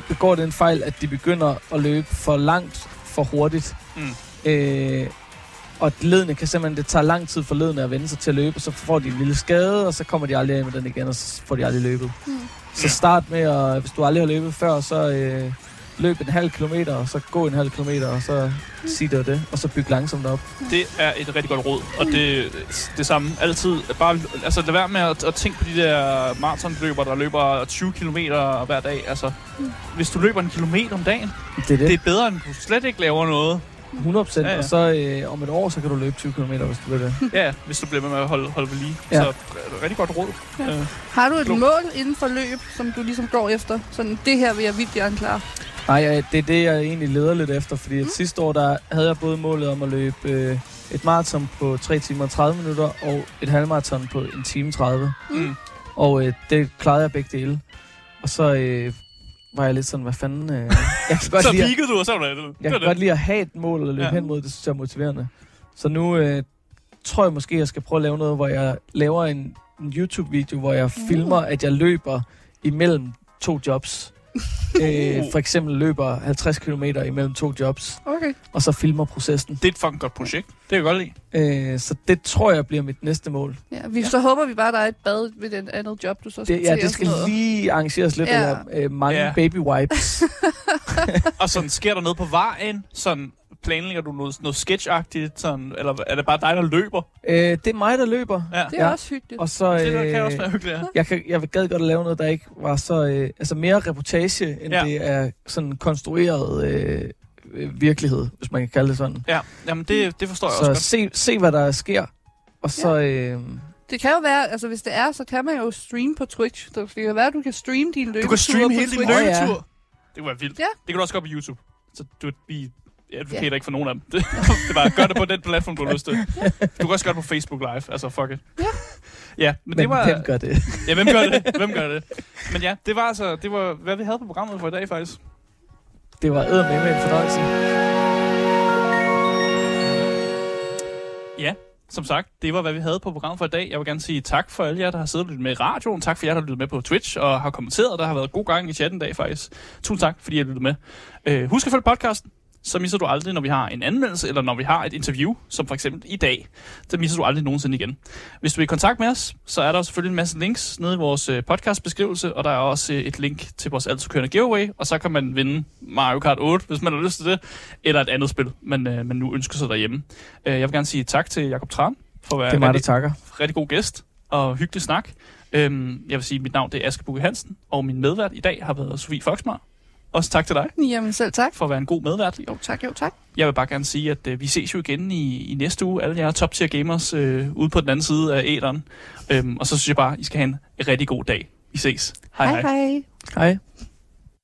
begår den fejl, at de begynder at løbe for langt, for hurtigt. Mm. Øh, og ledene kan simpelthen, det tager lang tid for ledene at vende sig til at løbe, og så får de en lille skade, og så kommer de aldrig af med den igen, og så får de aldrig løbet. Mm. Så start med, at, hvis du aldrig har løbet før, så øh, løb en halv kilometer, og så gå en halv kilometer, og så sig det og det, og så byg langsomt op. Det er et rigtig godt råd, og det, det samme altid. Bare, altså lad være med at, at tænke på de der maratonløber, der løber 20 km hver dag. Altså, hvis du løber en kilometer om dagen, Det er det. det er bedre, end du slet ikke laver noget. 100 procent, Ja, ja. og så øh, om et år, så kan du løbe 20 km, hvis du vil det. Ja, hvis du bliver med at holde, holde ved lige. Ja. Så øh, rigtig godt råd. Ja. Øh, Har du et Klogt. mål inden for løb, som du ligesom går efter? Sådan, det her vil jeg vildt gerne klare. Nej, det er det, jeg egentlig leder lidt efter, fordi Mm. at sidste år, der havde jeg både målet om at løbe øh, et maraton på 3 timer og 30 minutter, og et halvmaraton på en time 30. mm. Og øh, det klarede jeg begge dele. Og så øh, var jeg lidt sådan, hvad fanden... Øh, *laughs* jeg kan godt Så lide, at, peakede du, og så var det det. jeg kan det. godt lide at have et mål og løbe ja. hen mod, det synes jeg er motiverende. Så nu øh, tror jeg måske, jeg skal prøve at lave noget, hvor jeg laver en, en YouTube-video, hvor jeg Mm. filmer, at jeg løber imellem to jobs. Øh, for eksempel løber 50 km imellem to jobs, Okay. og så filmer processen. Det er et fucking godt projekt. Det kan jeg godt lide. Øh, så det tror jeg bliver mit næste mål. Ja, vi, så håber vi bare, at der er et bad ved den andet job, du så skal Det, ja, det skal lige arrangeres lidt, Ja. ja. eller øh, mange Ja. ja. baby wipes. *laughs* Og sådan, sker der noget på vejen? Sådan, planlægger du noget, noget sketchagtigt? Sådan, eller er det bare dig, der løber? øh, det er mig, der løber. Ja. Det er Ja. også hyggeligt. Og så, Det der kan også øh, være hyggeligt, ja. jeg, kan, jeg gad godt at lave noget, der ikke var så... Øh, altså mere reportage, end Ja. ja. det er sådan konstrueret øh, virkelighed, hvis man kan kalde det sådan. Ja, jamen det, det forstår jeg Så også godt. se, se, hvad der sker. Og så... Øh, Det kan jo være, altså hvis det er, så kan man jo streame på Twitch. Så det kan være, at du kan streame din løbetur Du kan streame hele din Twitch. Åh, ja. løbetur. Det kunne være vildt. Ja. Det kan du også gøre på YouTube. Så du vi advocater Ja. ikke for nogen af dem. Det, *laughs* det er bare, gør det på den platform, du har lyst til. Du kan også gøre det på Facebook Live. Altså, fuck it. Ja. Ja, men, men det var... hvem gør det? *laughs* Ja, hvem gør det? Hvem gør det? Men ja, det var altså, det var, hvad vi havde på programmet for i dag, faktisk. Det var eddermame en fornøjelse. Ja, som sagt, det var, hvad vi havde på programmet for i dag. Jeg vil gerne sige tak for alle jer, der har siddet og lyttet med i radioen. Tak for jer, der har lyttet med på Twitch og har kommenteret. Der har været god gang i chatten i dag, faktisk. Tusind tak, fordi I har lyttet med. Øh, husk at følge podcasten. Så misser du aldrig, når vi har en anmeldelse, eller når vi har et interview, som for eksempel i dag. Det misser du aldrig nogensinde igen. Hvis du vil i kontakt med os, så er der selvfølgelig en masse links nede i vores øh, podcastbeskrivelse, og der er også øh, et link til vores altid kørende giveaway, og så kan man vinde Mario Kart 8, hvis man har lyst til det, eller et andet spil, man, øh, man nu ønsker sig derhjemme. Jeg vil gerne sige tak til Jakob Tran for at være Det er mig, der rigtig, takker. rigtig god gæst og hyggelig snak. Øhm, jeg vil sige, at mit navn det er Aske Bukke Hansen, og min medvært i dag har været Sofie Foxmar. Også tak til dig Jamen selv tak. for at være en god medvært. Jo tak, jo tak. Jeg vil bare gerne sige, at øh, vi ses jo igen i, i næste uge, alle jer top tier gamers øh, ude på den anden side af æderen. Øhm, og så synes jeg bare, I skal have en rigtig god dag. Vi ses. Hej hej. hej. Hej.